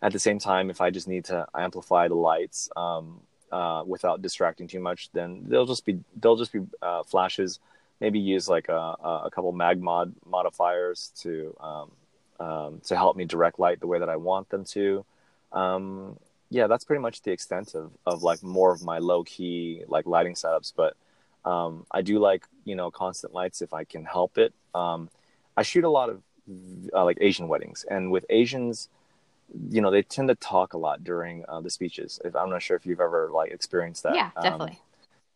at the same time, if I just need to amplify the lights um, uh, without distracting too much, then they'll just be they'll just be uh, flashes. Maybe use like a, a couple MagMod modifiers to um, um, to help me direct light the way that I want them to. Um, yeah, that's pretty much the extent of, of like more of my low key like lighting setups. But um, I do like you know constant lights if I can help it. Um, I shoot a lot of uh, like Asian weddings, and with Asians, you know, they tend to talk a lot during uh, the speeches. If, I'm not sure if you've ever like experienced that. Yeah, Um, definitely.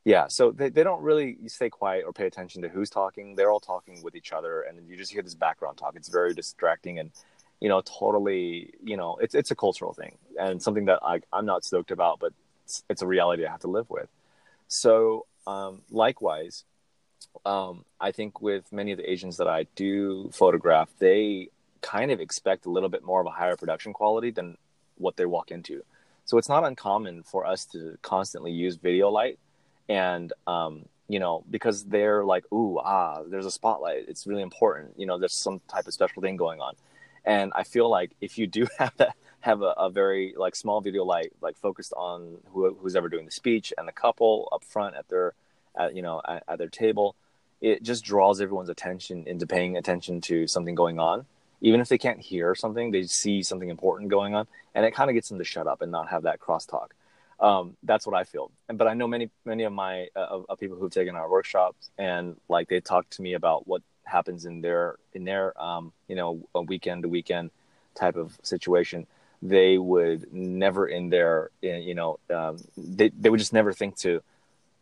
yeah, so they, they don't really stay quiet or pay attention to who's talking. They're all talking with each other, and you just hear this background talk. It's very distracting and, you know, totally, you know, it's it's a cultural thing and something that I I'm not stoked about, but it's, it's a reality I have to live with. So, um, likewise, um, I think with many of the Asians that I do photograph, they kind of expect a little bit more of a higher production quality than what they walk into. So it's not uncommon for us to constantly use video light and um, you know because they're like ooh ah there's a spotlight. It's really important. You know there's some type of special thing going on. And i feel like if you do *laughs* have that have a, a very like small video light like focused on who, who's ever doing the speech and the couple up front at their at, you know at, at their table it just draws everyone's attention into paying attention to something going on even if they can't hear something they see something important going on and it kind of gets them to shut up and not have that crosstalk um, that's what I feel. But I know many many of my uh, of, of people who've taken our workshops and like they talk to me about what happens in their in their um, you know a weekend to weekend type of situation. They would never in their you know um, they they would just never think to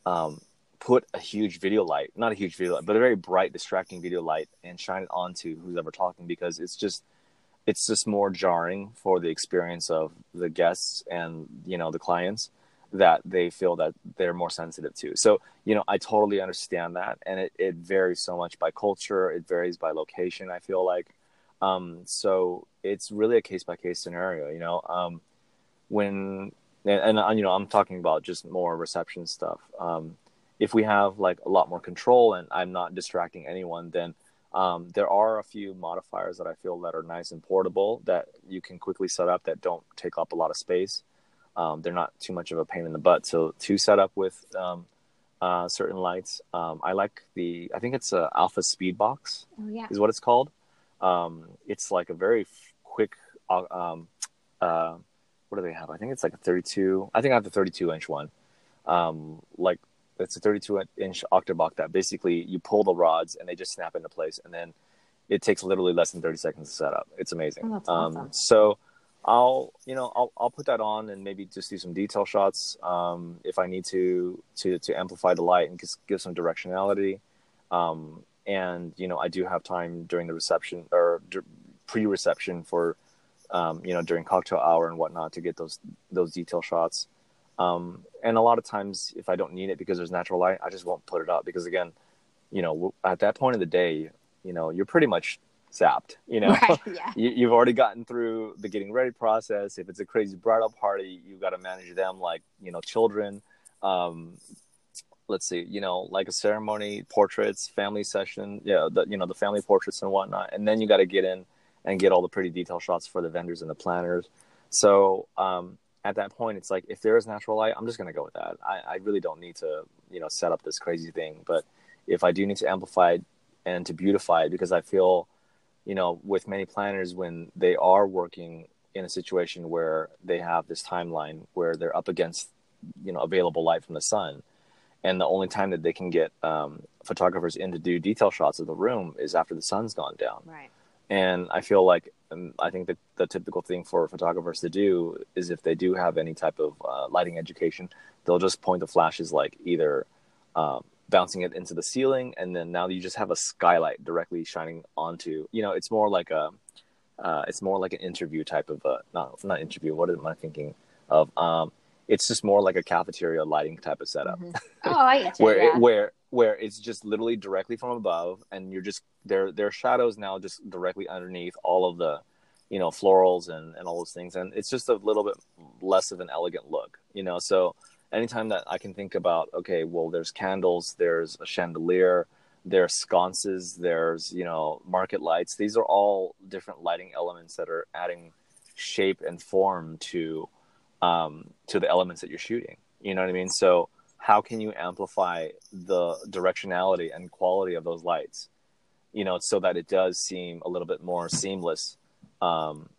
um, put a huge video light, not a huge video light, but a very bright, distracting video light, and shine it onto who's ever talking because it's just it's just more jarring for the experience of the guests and you know the clients that they feel that they're more sensitive to. So you know i totally understand that. And it, it varies so much by culture. It varies by location i feel like um, so it's really a case by case scenario you know um, when and, and you know i'm talking about just more reception stuff um, if we have like a lot more control and i'm not distracting anyone then um, there are a few modifiers that I feel that are nice and portable that you can quickly set up that don't take up a lot of space. Um, they're not too much of a pain in the butt. So to set up with um, uh, certain lights, um, I like the I think it's a Alpha Speed Box Oh yeah. is what it's called. Um, it's like a very quick. Um, uh, what do they have? I think it's like a 32. I think I have the 32 inch one. Um, like it's a 32 inch octabox that basically you pull the rods and they just snap into place, and then it takes literally less than 30 seconds to set up. It's amazing. Oh, um. So I'll you know I'll I'll put that on and maybe just do some detail shots um, if I need to to to amplify the light and just give some directionality. Um, and you know I do have time during the reception or d- pre-reception for um, you know during cocktail hour and whatnot to get those those detail shots. Um, and a lot of times, if I don't need it because there's natural light, I just won't put it up because again, you know, at that point of the day, you know, you're pretty much zapped. You know, Right. *laughs* Yeah. you, you've already gotten through the getting ready process. If it's a crazy bridal party, you've got to manage them like you know children. Um, let's see, you know, like a ceremony, portraits, family session, yeah, the you know the family portraits and whatnot, and then you got to get in and get all the pretty detail shots for the vendors and the planners. So um, at that point, it's like if there is natural light, I'm just gonna go with that. I, I really don't need to you know set up this crazy thing, but if I do need to amplify it and to beautify it, because I feel you know, with many planners when they are working in a situation where they have this timeline where they're up against, you know, available light from the sun, and the only time that they can get um, photographers in to do detail shots of the room is after the sun's gone down. Right. And I feel like um, I think that the typical thing for photographers to do is if they do have any type of uh, lighting education, they'll just point the flashes like either um, bouncing it into the ceiling, and then now you just have a skylight directly shining onto. You know, it's more like a, uh, it's more like an interview type of a not not interview. What am I thinking of? Um, it's just more like a cafeteria lighting type of setup Mhm. *laughs* Oh, I get you. where yeah. it, where where it's just literally directly from above, and you're just there. There are shadows now, just directly underneath all of the, you know, florals and and all those things, and it's just a little bit less of an elegant look, you know. So anytime that I can think about, okay, well, there's candles, there's a chandelier, there's sconces, there's you know market lights. These are all different lighting elements that are adding shape and form to um, to the elements that you're shooting. You know what I mean? So how can you amplify the directionality and quality of those lights? You know, so that it does seem a little bit more seamless um,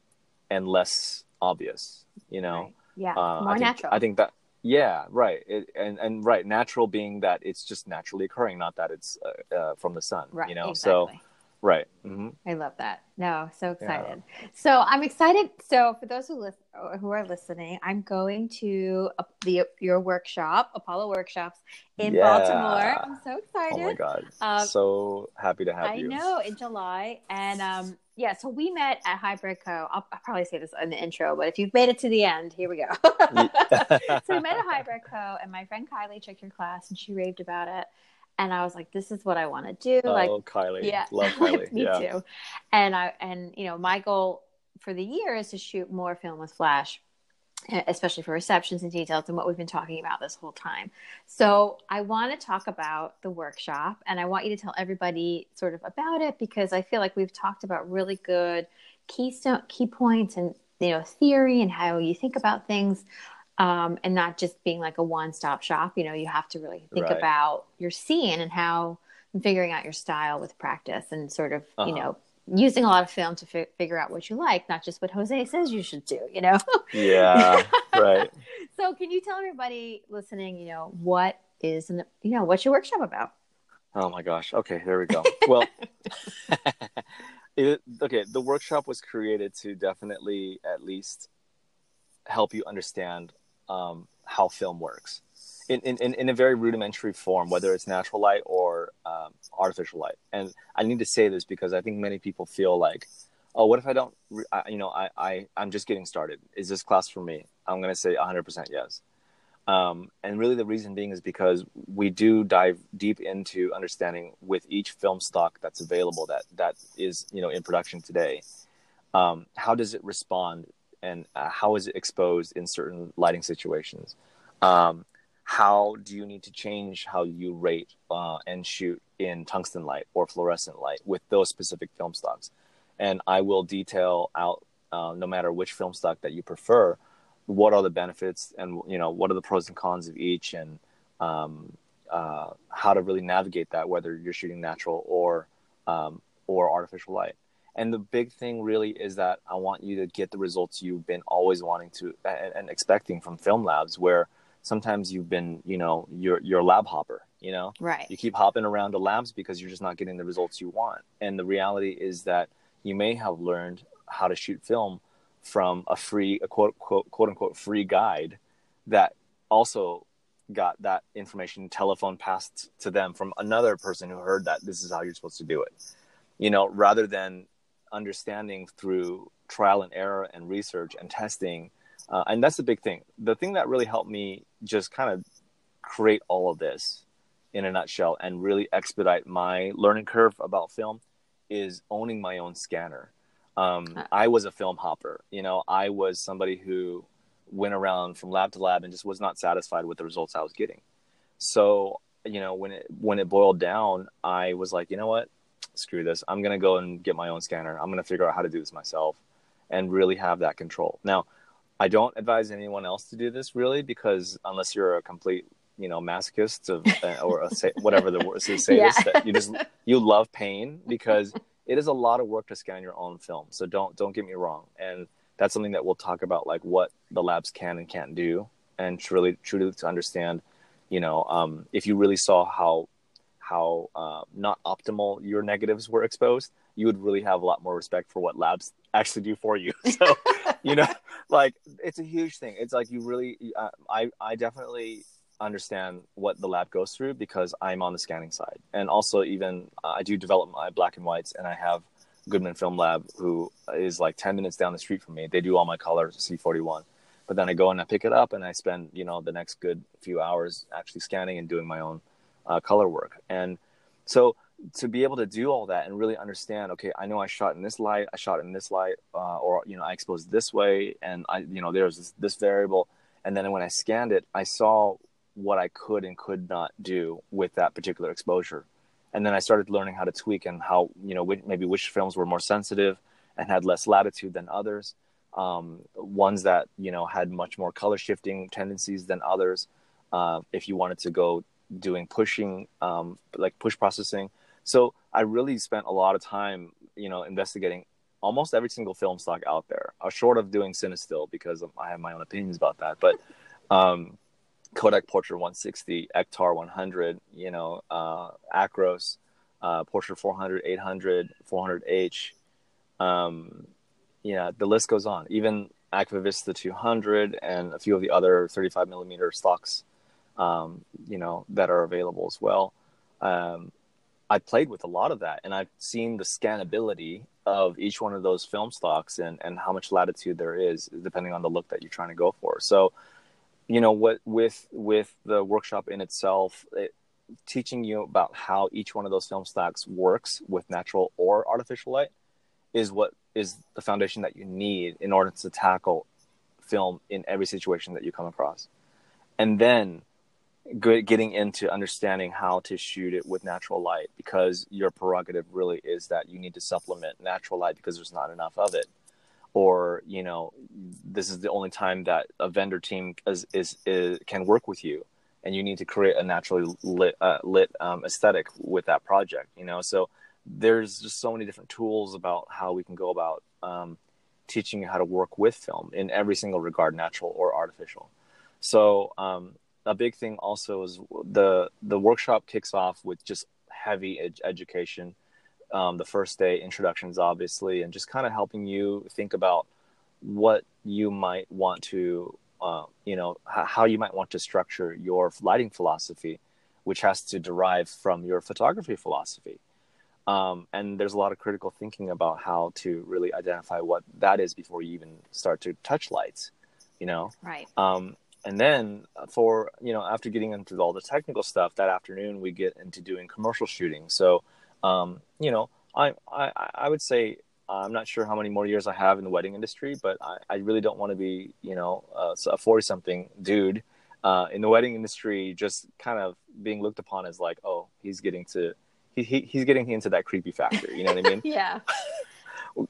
and less obvious. You know, Right. Yeah. uh, More I think, natural. I think that yeah, right, it, and and right, natural being that it's just naturally occurring, not that it's uh, uh, from the sun. right. You know, exactly. Right. Mm-hmm. I love that. No, so excited. Yeah. So I'm excited. So for those who listen, who are listening, I'm going to the your workshop, Apollo Workshops in yeah. Baltimore. I'm so excited. Oh my god! Um, so happy to have I you. I know in July, and um, yeah. So we met at Hybrid Co. I'll, I'll, probably say this in the intro, but if you've made it to the end, here we go. *laughs* so we met at Hybrid Co. And my friend Kylie took your class, and she raved about it and I was like, "This is what I want to do." Oh, like, Kylie, yeah, love *laughs* Kylie, me yeah. too. And I and you know, my goal for the year is to shoot more film with flash, especially for receptions and details, and what we've been talking about this whole time. So I want to talk about the workshop, and I want you to tell everybody sort of about it because I feel like we've talked about really good keystone key points and you know theory and how you think about things um, and not just being like a one-stop shop. You know you have to really think right. about your scene and how and figuring out your style with practice and sort of uh-huh. you know using a lot of film to fi- figure out what you like not just what jose says you should do you know? *laughs* Yeah right. So can you tell everybody listening you know what is an, you know what's your workshop about? Oh my gosh. Okay there we go. Well *laughs* it, okay the workshop was created to definitely at least help you understand um, how film works in, in, in a very rudimentary form, whether it's natural light or um, artificial light. And I need to say this because I think many people feel like, oh, what if I don't, you know, I, I, I'm just getting started. Is this class for me? I'm going to say 100% yes. Um, and really the reason being is because we do dive deep into understanding with each film stock that's available that, that is, you know, in production today. Um, how does it respond and uh, how is it exposed in certain lighting situations? Um, how do you need to change how you rate uh, and shoot in tungsten light or fluorescent light with those specific film stocks? And I will detail out, uh, no matter which film stock that you prefer, what are the benefits and you know what are the pros and cons of each, and um, uh, how to really navigate that, whether you're shooting natural or um, or artificial light. And the big thing really is that I want you to get the results you've been always wanting to and, and expecting from film labs, where sometimes you've been, you know, you're you're a lab hopper, you know, right? You keep hopping around to labs because you're just not getting the results you want. And the reality is that you may have learned how to shoot film from a free, a quote quote quote unquote free guide that also got that information telephone passed to them from another person who heard that this is how you're supposed to do it you know rather than understanding through trial and error and research and testing. Uh, and that's the big thing. The thing that really helped me just kind of create all of this in a nutshell and really expedite my learning curve about film is owning my own scanner. Um, uh. I was a film hopper. You know, I was somebody who went around from lab to lab and just was not satisfied with the results I was getting. So, you know, when it when it boiled down, I was like, you know what? Screw this. I'm going to go and get my own scanner. I'm going to figure out how to do this myself and really have that control. Now, I don't advise anyone else to do this really because unless you're a complete, you know, masochist of, *laughs* uh, or a, whatever the word is, say yeah. that you just *laughs* you love pain because it is a lot of work to scan your own film. So don't don't get me wrong. And that's something that we'll talk about, like what the labs can and can't do, and truly truly to understand, you know, um, if you really saw how how uh, not optimal your negatives were exposed, you would really have a lot more respect for what labs actually do for you. *laughs* So, you know, like it's a huge thing. It's like you really, uh, I, I definitely understand what the lab goes through because I'm on the scanning side, and also even uh, I do develop my black and whites, and I have Goodman Film Lab who is like 10 minutes down the street from me. They do all my colors, C41. But then I go and I pick it up and I spend, you know, the next good few hours actually scanning and doing my own uh, color work. And so to be able to do all that and really understand, okay, I know I shot in this light, I shot in this light, uh, or you know, I exposed this way, and I, you know, there's this, this variable, and then when I scanned it, I saw what I could and could not do with that particular exposure, and then I started learning how to tweak and how you know maybe which films were more sensitive and had less latitude than others, um, ones that you know had much more color shifting tendencies than others. Uh, if you wanted to go doing pushing, um, like push processing. So I really spent a lot of time, you know, investigating almost every single film stock out there, uh, short of doing Cinestill because I have my own opinions about that. But um, Kodak Portra 160, Ektar 100, you know, uh, Acros, uh, Portra 400, 800, 400H. Um, yeah, the list goes on. Even Vista 200 and a few of the other 35 millimeter stocks, um, you know, that are available as well. Um, I played with a lot of that, and I've seen the scannability of each one of those film stocks and and how much latitude there is depending on the look that you're trying to go for. So, you know, what with with the workshop in itself, it, teaching you about how each one of those film stocks works with natural or artificial light is what is the foundation that you need in order to tackle film in every situation that you come across. And then getting into understanding how to shoot it with natural light because your prerogative really is that you need to supplement natural light because there's not enough of it. Or you know this is the only time that a vendor team is, is, is can work with you and you need to create a naturally lit uh, lit um, aesthetic with that project you know? So there's just so many different tools about how we can go about um, teaching you how to work with film in every single regard natural or artificial. So um, a big thing also is the the workshop kicks off with just heavy ed- education. Um, the first day introductions obviously and just kind of helping you think about what you might want to uh, you know h- how you might want to structure your lighting philosophy which has to derive from your photography philosophy. Um, and there's a lot of critical thinking about how to really identify what that is before you even start to touch lights you know? Right. Um, and then for you know after getting into all the technical stuff that afternoon we get into doing commercial shooting. So um, you know I, I i would say i'm not sure how many more years i have in the wedding industry but i, I really don't want to be you know a 40 something dude uh, in the wedding industry just kind of being looked upon as like oh he's getting to he, he he's getting into that creepy factor you know what i mean? *laughs* Yeah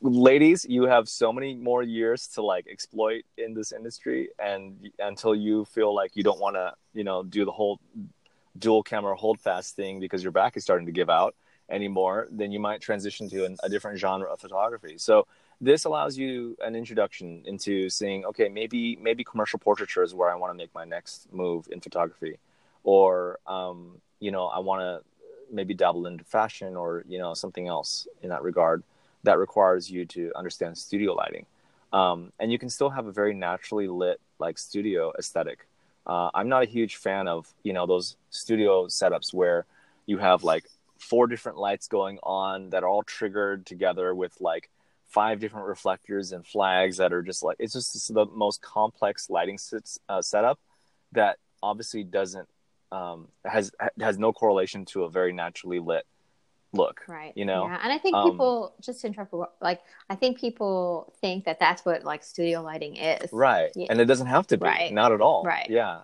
ladies you have so many more years to like exploit in this industry and until you feel like you don't want to you know do the whole dual camera HoldFast thing because your back is starting to give out anymore then you might transition to an, a different genre of photography. So this allows you an introduction into seeing okay maybe maybe commercial portraiture is where i want to make my next move in photography. Or um, you know i want to maybe dabble into fashion or you know something else in that regard that requires you to understand studio lighting. Um, and you can still have a very naturally lit like studio aesthetic. Uh, I'm not a huge fan of you know those studio setups where you have like four different lights going on that are all triggered together with like five different reflectors and flags that are just like it's just the most complex lighting uh, setup that obviously doesn't um, has has no correlation to a very naturally lit look right. you know? Yeah and i think um, people just to interrupt like i think people think that that's what like studio lighting is. Right yeah. and it doesn't have to be. Right. not at all. Right. Yeah.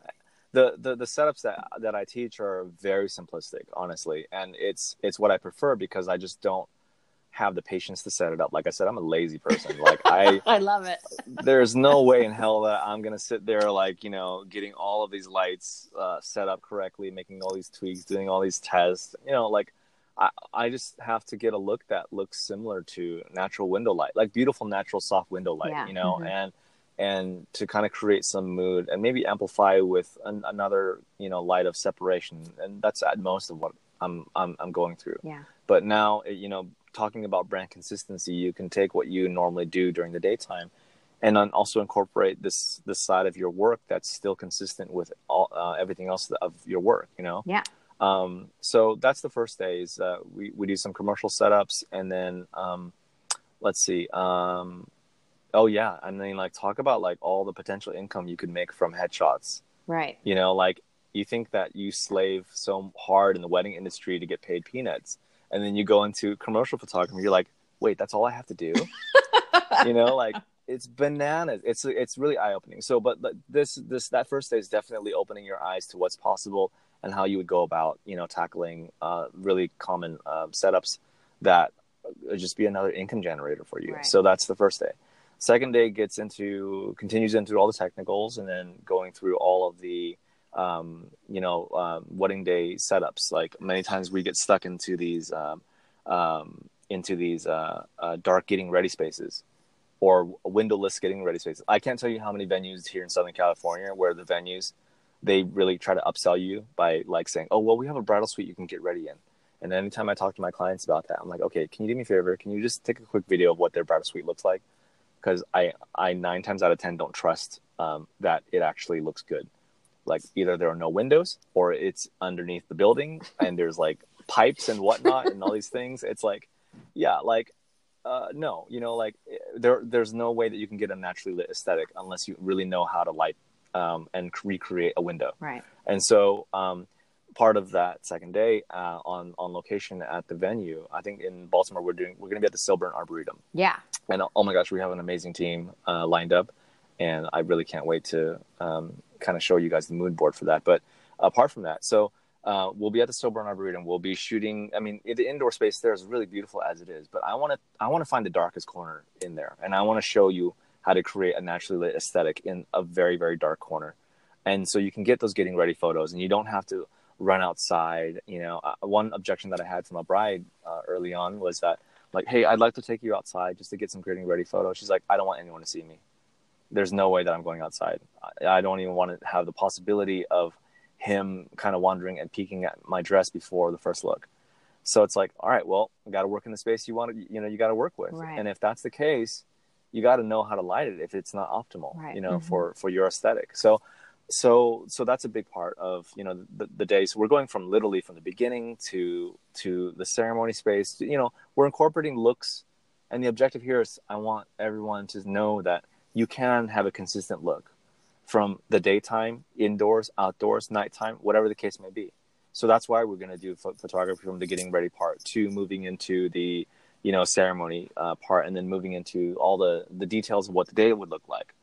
The, the the setups that that i teach are very simplistic honestly and it's it's what i prefer because i just don't have the patience to set it up. Like i said i'm a lazy person. Like *laughs* i i love it. there's no way in hell that i'm gonna sit there like you know getting all of these lights uh, set up correctly making all these tweaks doing all these tests you know like I, I just have to get a look that looks similar to natural window light, like beautiful natural soft window light, yeah. you know, mm-hmm. and and to kind of create some mood and maybe amplify with an, another you know light of separation, and that's at most of what I'm I'm I'm going through. Yeah. But now you know, talking about brand consistency, you can take what you normally do during the daytime, and then also incorporate this this side of your work that's still consistent with all uh, everything else of your work. You know. Yeah. Um, so that's the first day. Is uh, we we do some commercial setups, and then um, let's see. Um, oh yeah, and then like talk about like all the potential income you could make from headshots. Right. You know, like you think that you slave so hard in the wedding industry to get paid peanuts, and then you go into commercial photography. You're like, wait, that's all I have to do. *laughs* you know, like it's bananas. It's it's really eye opening. So, but, but this this that first day is definitely opening your eyes to what's possible and how you would go about you know tackling uh, really common uh, setups that would just be another income generator for you. Right. So that's the first day. Second day gets into continues into all the technicals and then going through all of the um, you know um, wedding day setups. Like many times we get stuck into these um, um into these uh, uh, dark getting ready spaces or windowless getting ready spaces. I can't tell you how many venues here in Southern California where the venues they really try to upsell you by like saying, "Oh, well, we have a bridal suite you can get ready in," And anytime I talk to my clients about that, I'm like, okay, can you do me a favor? Can you just take a quick video of what their bridal suite looks like? Because I, I nine times out of ten don't trust um, that it actually looks good. Like either there are no windows or it's underneath the building and there's like pipes and whatnot and all these *laughs* things. It's like, yeah, like uh, no, you know, like there, there's no way that you can get a naturally lit aesthetic unless you really know how to light um, and recreate a window. Right. And so, um, part of that second day uh, on on location at the venue, I think in Baltimore, we're doing we're going to be at the Cylburn Arboretum. Yeah. And oh my gosh, we have an amazing team uh, lined up, and I really can't wait to um, kind of show you guys the mood board for that. But apart from that, so. Uh, we'll be at the Cylburn Arboretum. We'll be shooting. I mean, the indoor space there is really beautiful as it is, but I want to I want to find the darkest corner in there, and I want to show you how to create a naturally lit aesthetic in a very very dark corner. And so you can get those getting ready photos and you don't have to run outside you know. Uh, one objection that i had from a bride uh, early on was that like hey i'd like to take you outside just to get some getting ready photos. She's like i don't want anyone to see me. There's no way that i'm going outside. I, I don't even want to have the possibility of him kind of wandering and peeking at my dress before the first look. So it's like all right well you got to work in the space you want to you know you got to work with. Right. and if that's the case you got to know how to light it if it's not optimal Right. you know Mhm. for for your aesthetic so so so that's a big part of you know the, the day so we're going from literally from the beginning to to the ceremony space you know we're incorporating looks and the objective here is i want everyone to know that you can have a consistent look from the daytime indoors outdoors nighttime whatever the case may be so that's why we're going to do pho- photography from the getting ready part to moving into the you know ceremony uh, part and then moving into all the the details of what the day would look like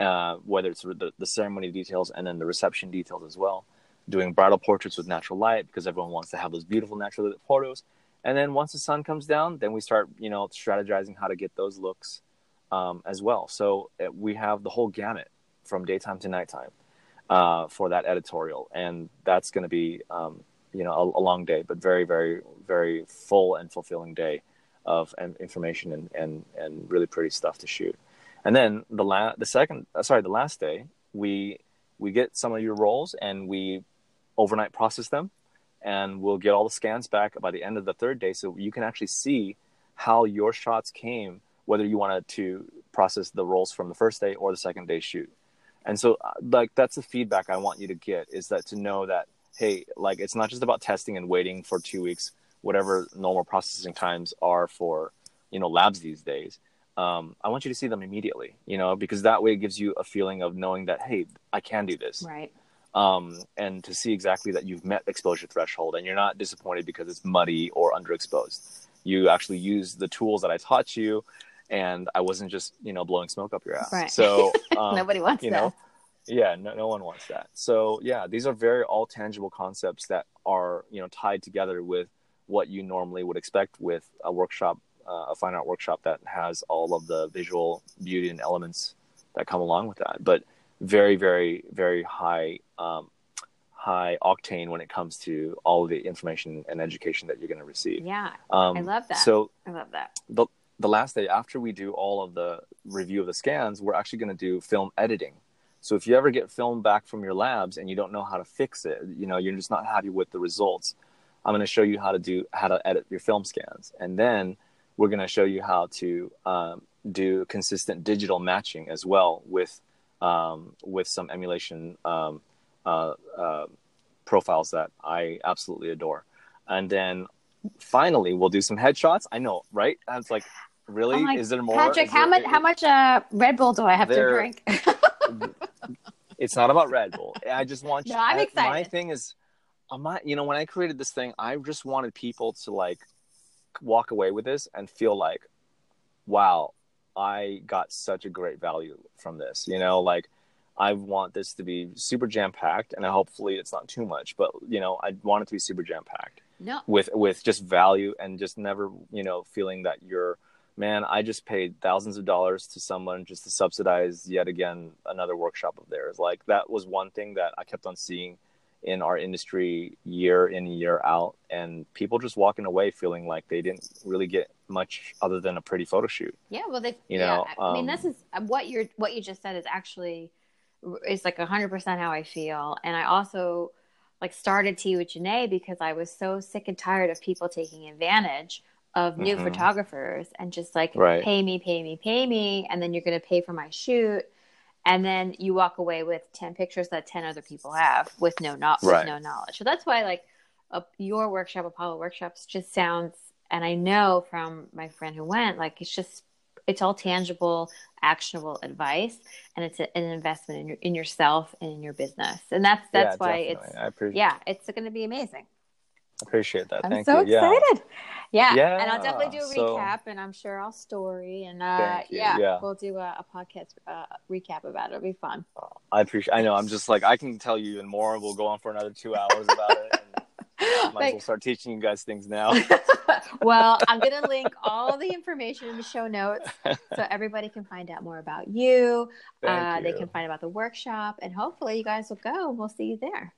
uh, whether it's the, the ceremony details and then the reception details as well. Doing bridal portraits with natural light because everyone wants to have those beautiful natural lit photos. And then once the sun comes down then we start you know strategizing how to get those looks um, as well. So uh, we have the whole gamut from daytime to nighttime uh, for that editorial. And that's going to be um, you know a, a long day but very very very full and fulfilling day of information and, and and really pretty stuff to shoot. And then the la- the second uh, sorry the last day we we get some of your rolls and we overnight process them. And we'll get all the scans back by the end of the third day so you can actually see how your shots came whether you wanted to process the rolls from the first day or the second day shoot. And so uh, like that's the feedback i want you to get is that to know that hey like it's not just about testing and waiting for two weeks whatever normal processing times are for you know labs these days um, i want you to see them immediately you know because that way it gives you a feeling of knowing that hey i can do this Right. um, and to see exactly that you've met exposure threshold and you're not disappointed because it's muddy or underexposed. You actually use the tools that I taught you, and I wasn't just you know blowing smoke up your ass. Right. So *laughs* um, Nobody wants you that. know, yeah, no, no one wants that. So yeah, these are very all tangible concepts that are you know tied together with what you normally would expect with a workshop, uh, a fine art workshop that has all of the visual beauty and elements that come along with that. But very, very, very high, um, high octane when it comes to all of the information and education that you're going to receive. Yeah. Um, I love that. So I love that. the the last day after we do all of the review of the scans, we're actually going to do film editing. So if you ever get film back from your labs and you don't know how to fix it, you know you're just not happy with the results. I'm going to show you how to do how to edit your film scans, and then we're going to show you how to um, do consistent digital matching as well with um, with some emulation um, uh, uh, profiles that I absolutely adore. And then finally, we'll do some headshots. I know, right? That's like, really? Oh Is there more? Patrick, Is how there- much how much uh Red Bull do I have to drink? *laughs* It's not about Red Bull. I just want No, you. I'm I- My thing is, on not, you know, when I created this thing, I just wanted people to like walk away with this and feel like, wow, I got such a great value from this. You know, like I want this to be super jam packed, and hopefully it's not too much, but you know, I want it to be super jam packed no. with with just value and just never, you know, feeling that you're. Man, I just paid thousands of dollars to someone just to subsidize yet again another workshop of theirs. Like that was one thing that I kept on seeing in our industry year in year out and people just walking away feeling like they didn't really get much other than a pretty photo shoot Yeah, well, they. You yeah, know, I mean, um, this is uh, what you're what you just said is actually is like hundred percent how I feel, and I also like started Tea with Janae because I was so sick and tired of people taking advantage of new Mhm. photographers and just like Right. pay me, pay me, pay me, and then you're going to pay for my shoot, and then you walk away with ten pictures that ten other people have with no not Right. with no knowledge. So that's why like uh, your workshop, Apollo workshops, just sounds, and I know from my friend who went, like it's just it's all tangible, actionable advice, and it's a, an investment in your in yourself and in your business, and that's that's yeah, why definitely. it's I appreciate yeah, it's going to be amazing. appreciate that. I'm Thank so you. Excited. Yeah. Yeah, And I'll definitely do a so- recap and I'm sure I'll story and uh yeah, yeah. we'll do a, a podcast uh, recap about it. It'll be fun. I appreciate. I know. I'm just like I can tell you even more. We'll go on for another two hours about it. And *laughs* might as well start teaching you guys things now. *laughs* well, I'm going *laughs* to link all the information in the show notes so everybody can find out more about you. Uh, They can find out about the workshop and hopefully you guys will go. We'll see you there.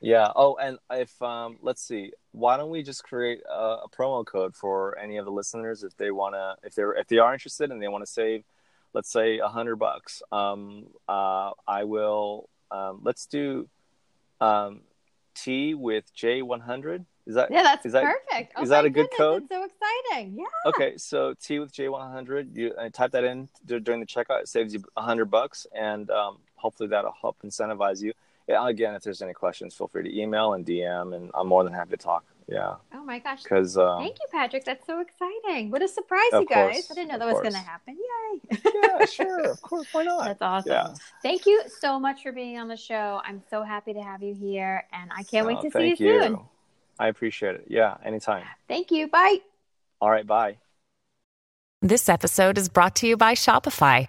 Yeah. Oh, and if um, let's see, why don't we just create a, a promo code for any of the listeners if they wanna, if they're if they are interested and they want to save, let's say a hundred bucks. Um, uh, I will. Um, let's do, um, T with J one hundred. Is that Yeah, that's Is that- perfect. Oh is that a good goodness, code? So exciting. Yeah. okay? So T with J one hundred. You uh, type that in during the checkout. It saves you a hundred bucks, and um, hopefully that'll help incentivize you. Yeah, again, if there's any questions, feel free to email and DM, and I'm more than happy to talk. Yeah, Oh my gosh. because um, Thank you, Patrick. That's so exciting. What a surprise, you guys. course, I didn't know of that was going to happen. Yay. yeah, *laughs* sure, of course, why not? That's awesome. Yeah. Thank you so much for being on the show. I'm so happy to have you here, and I can't wait to see you thank soon. I appreciate it. Yeah, anytime. Thank you. Bye. All right, bye. This episode is brought to you by Shopify.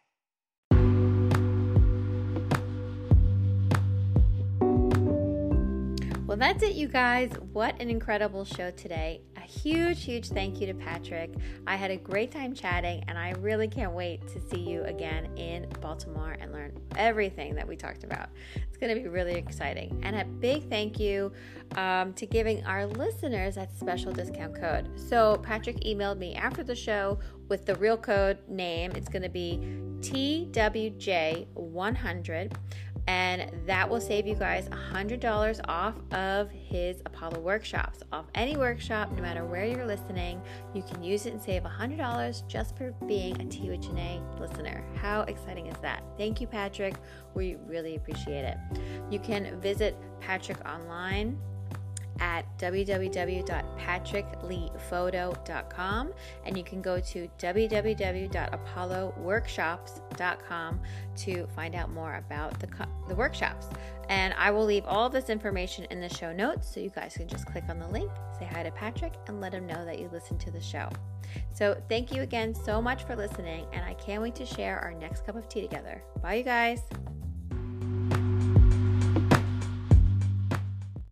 That's it, you guys. What an incredible show today. A huge, huge thank you to Patrick. I had a great time chatting, and I really can't wait to see you again in Baltimore and learn everything that we talked about. It's going to be really exciting. And a big thank you um, to giving our listeners that special discount code. So, Patrick emailed me after the show with the real code name. It's going to be TWJ100 and that will save you guys $100 off of his Apollo workshops. Off any workshop, no matter where you're listening, you can use it and save $100 just for being a Tea listener. How exciting is that? Thank you, Patrick. We really appreciate it. You can visit Patrick online at www.patrickleephoto.com and you can go to www.apolloworkshops.com to find out more about the, the workshops. And I will leave all this information in the show notes so you guys can just click on the link, say hi to Patrick, and let him know that you listened to the show. So thank you again so much for listening, and I can't wait to share our next cup of tea together. Bye, you guys.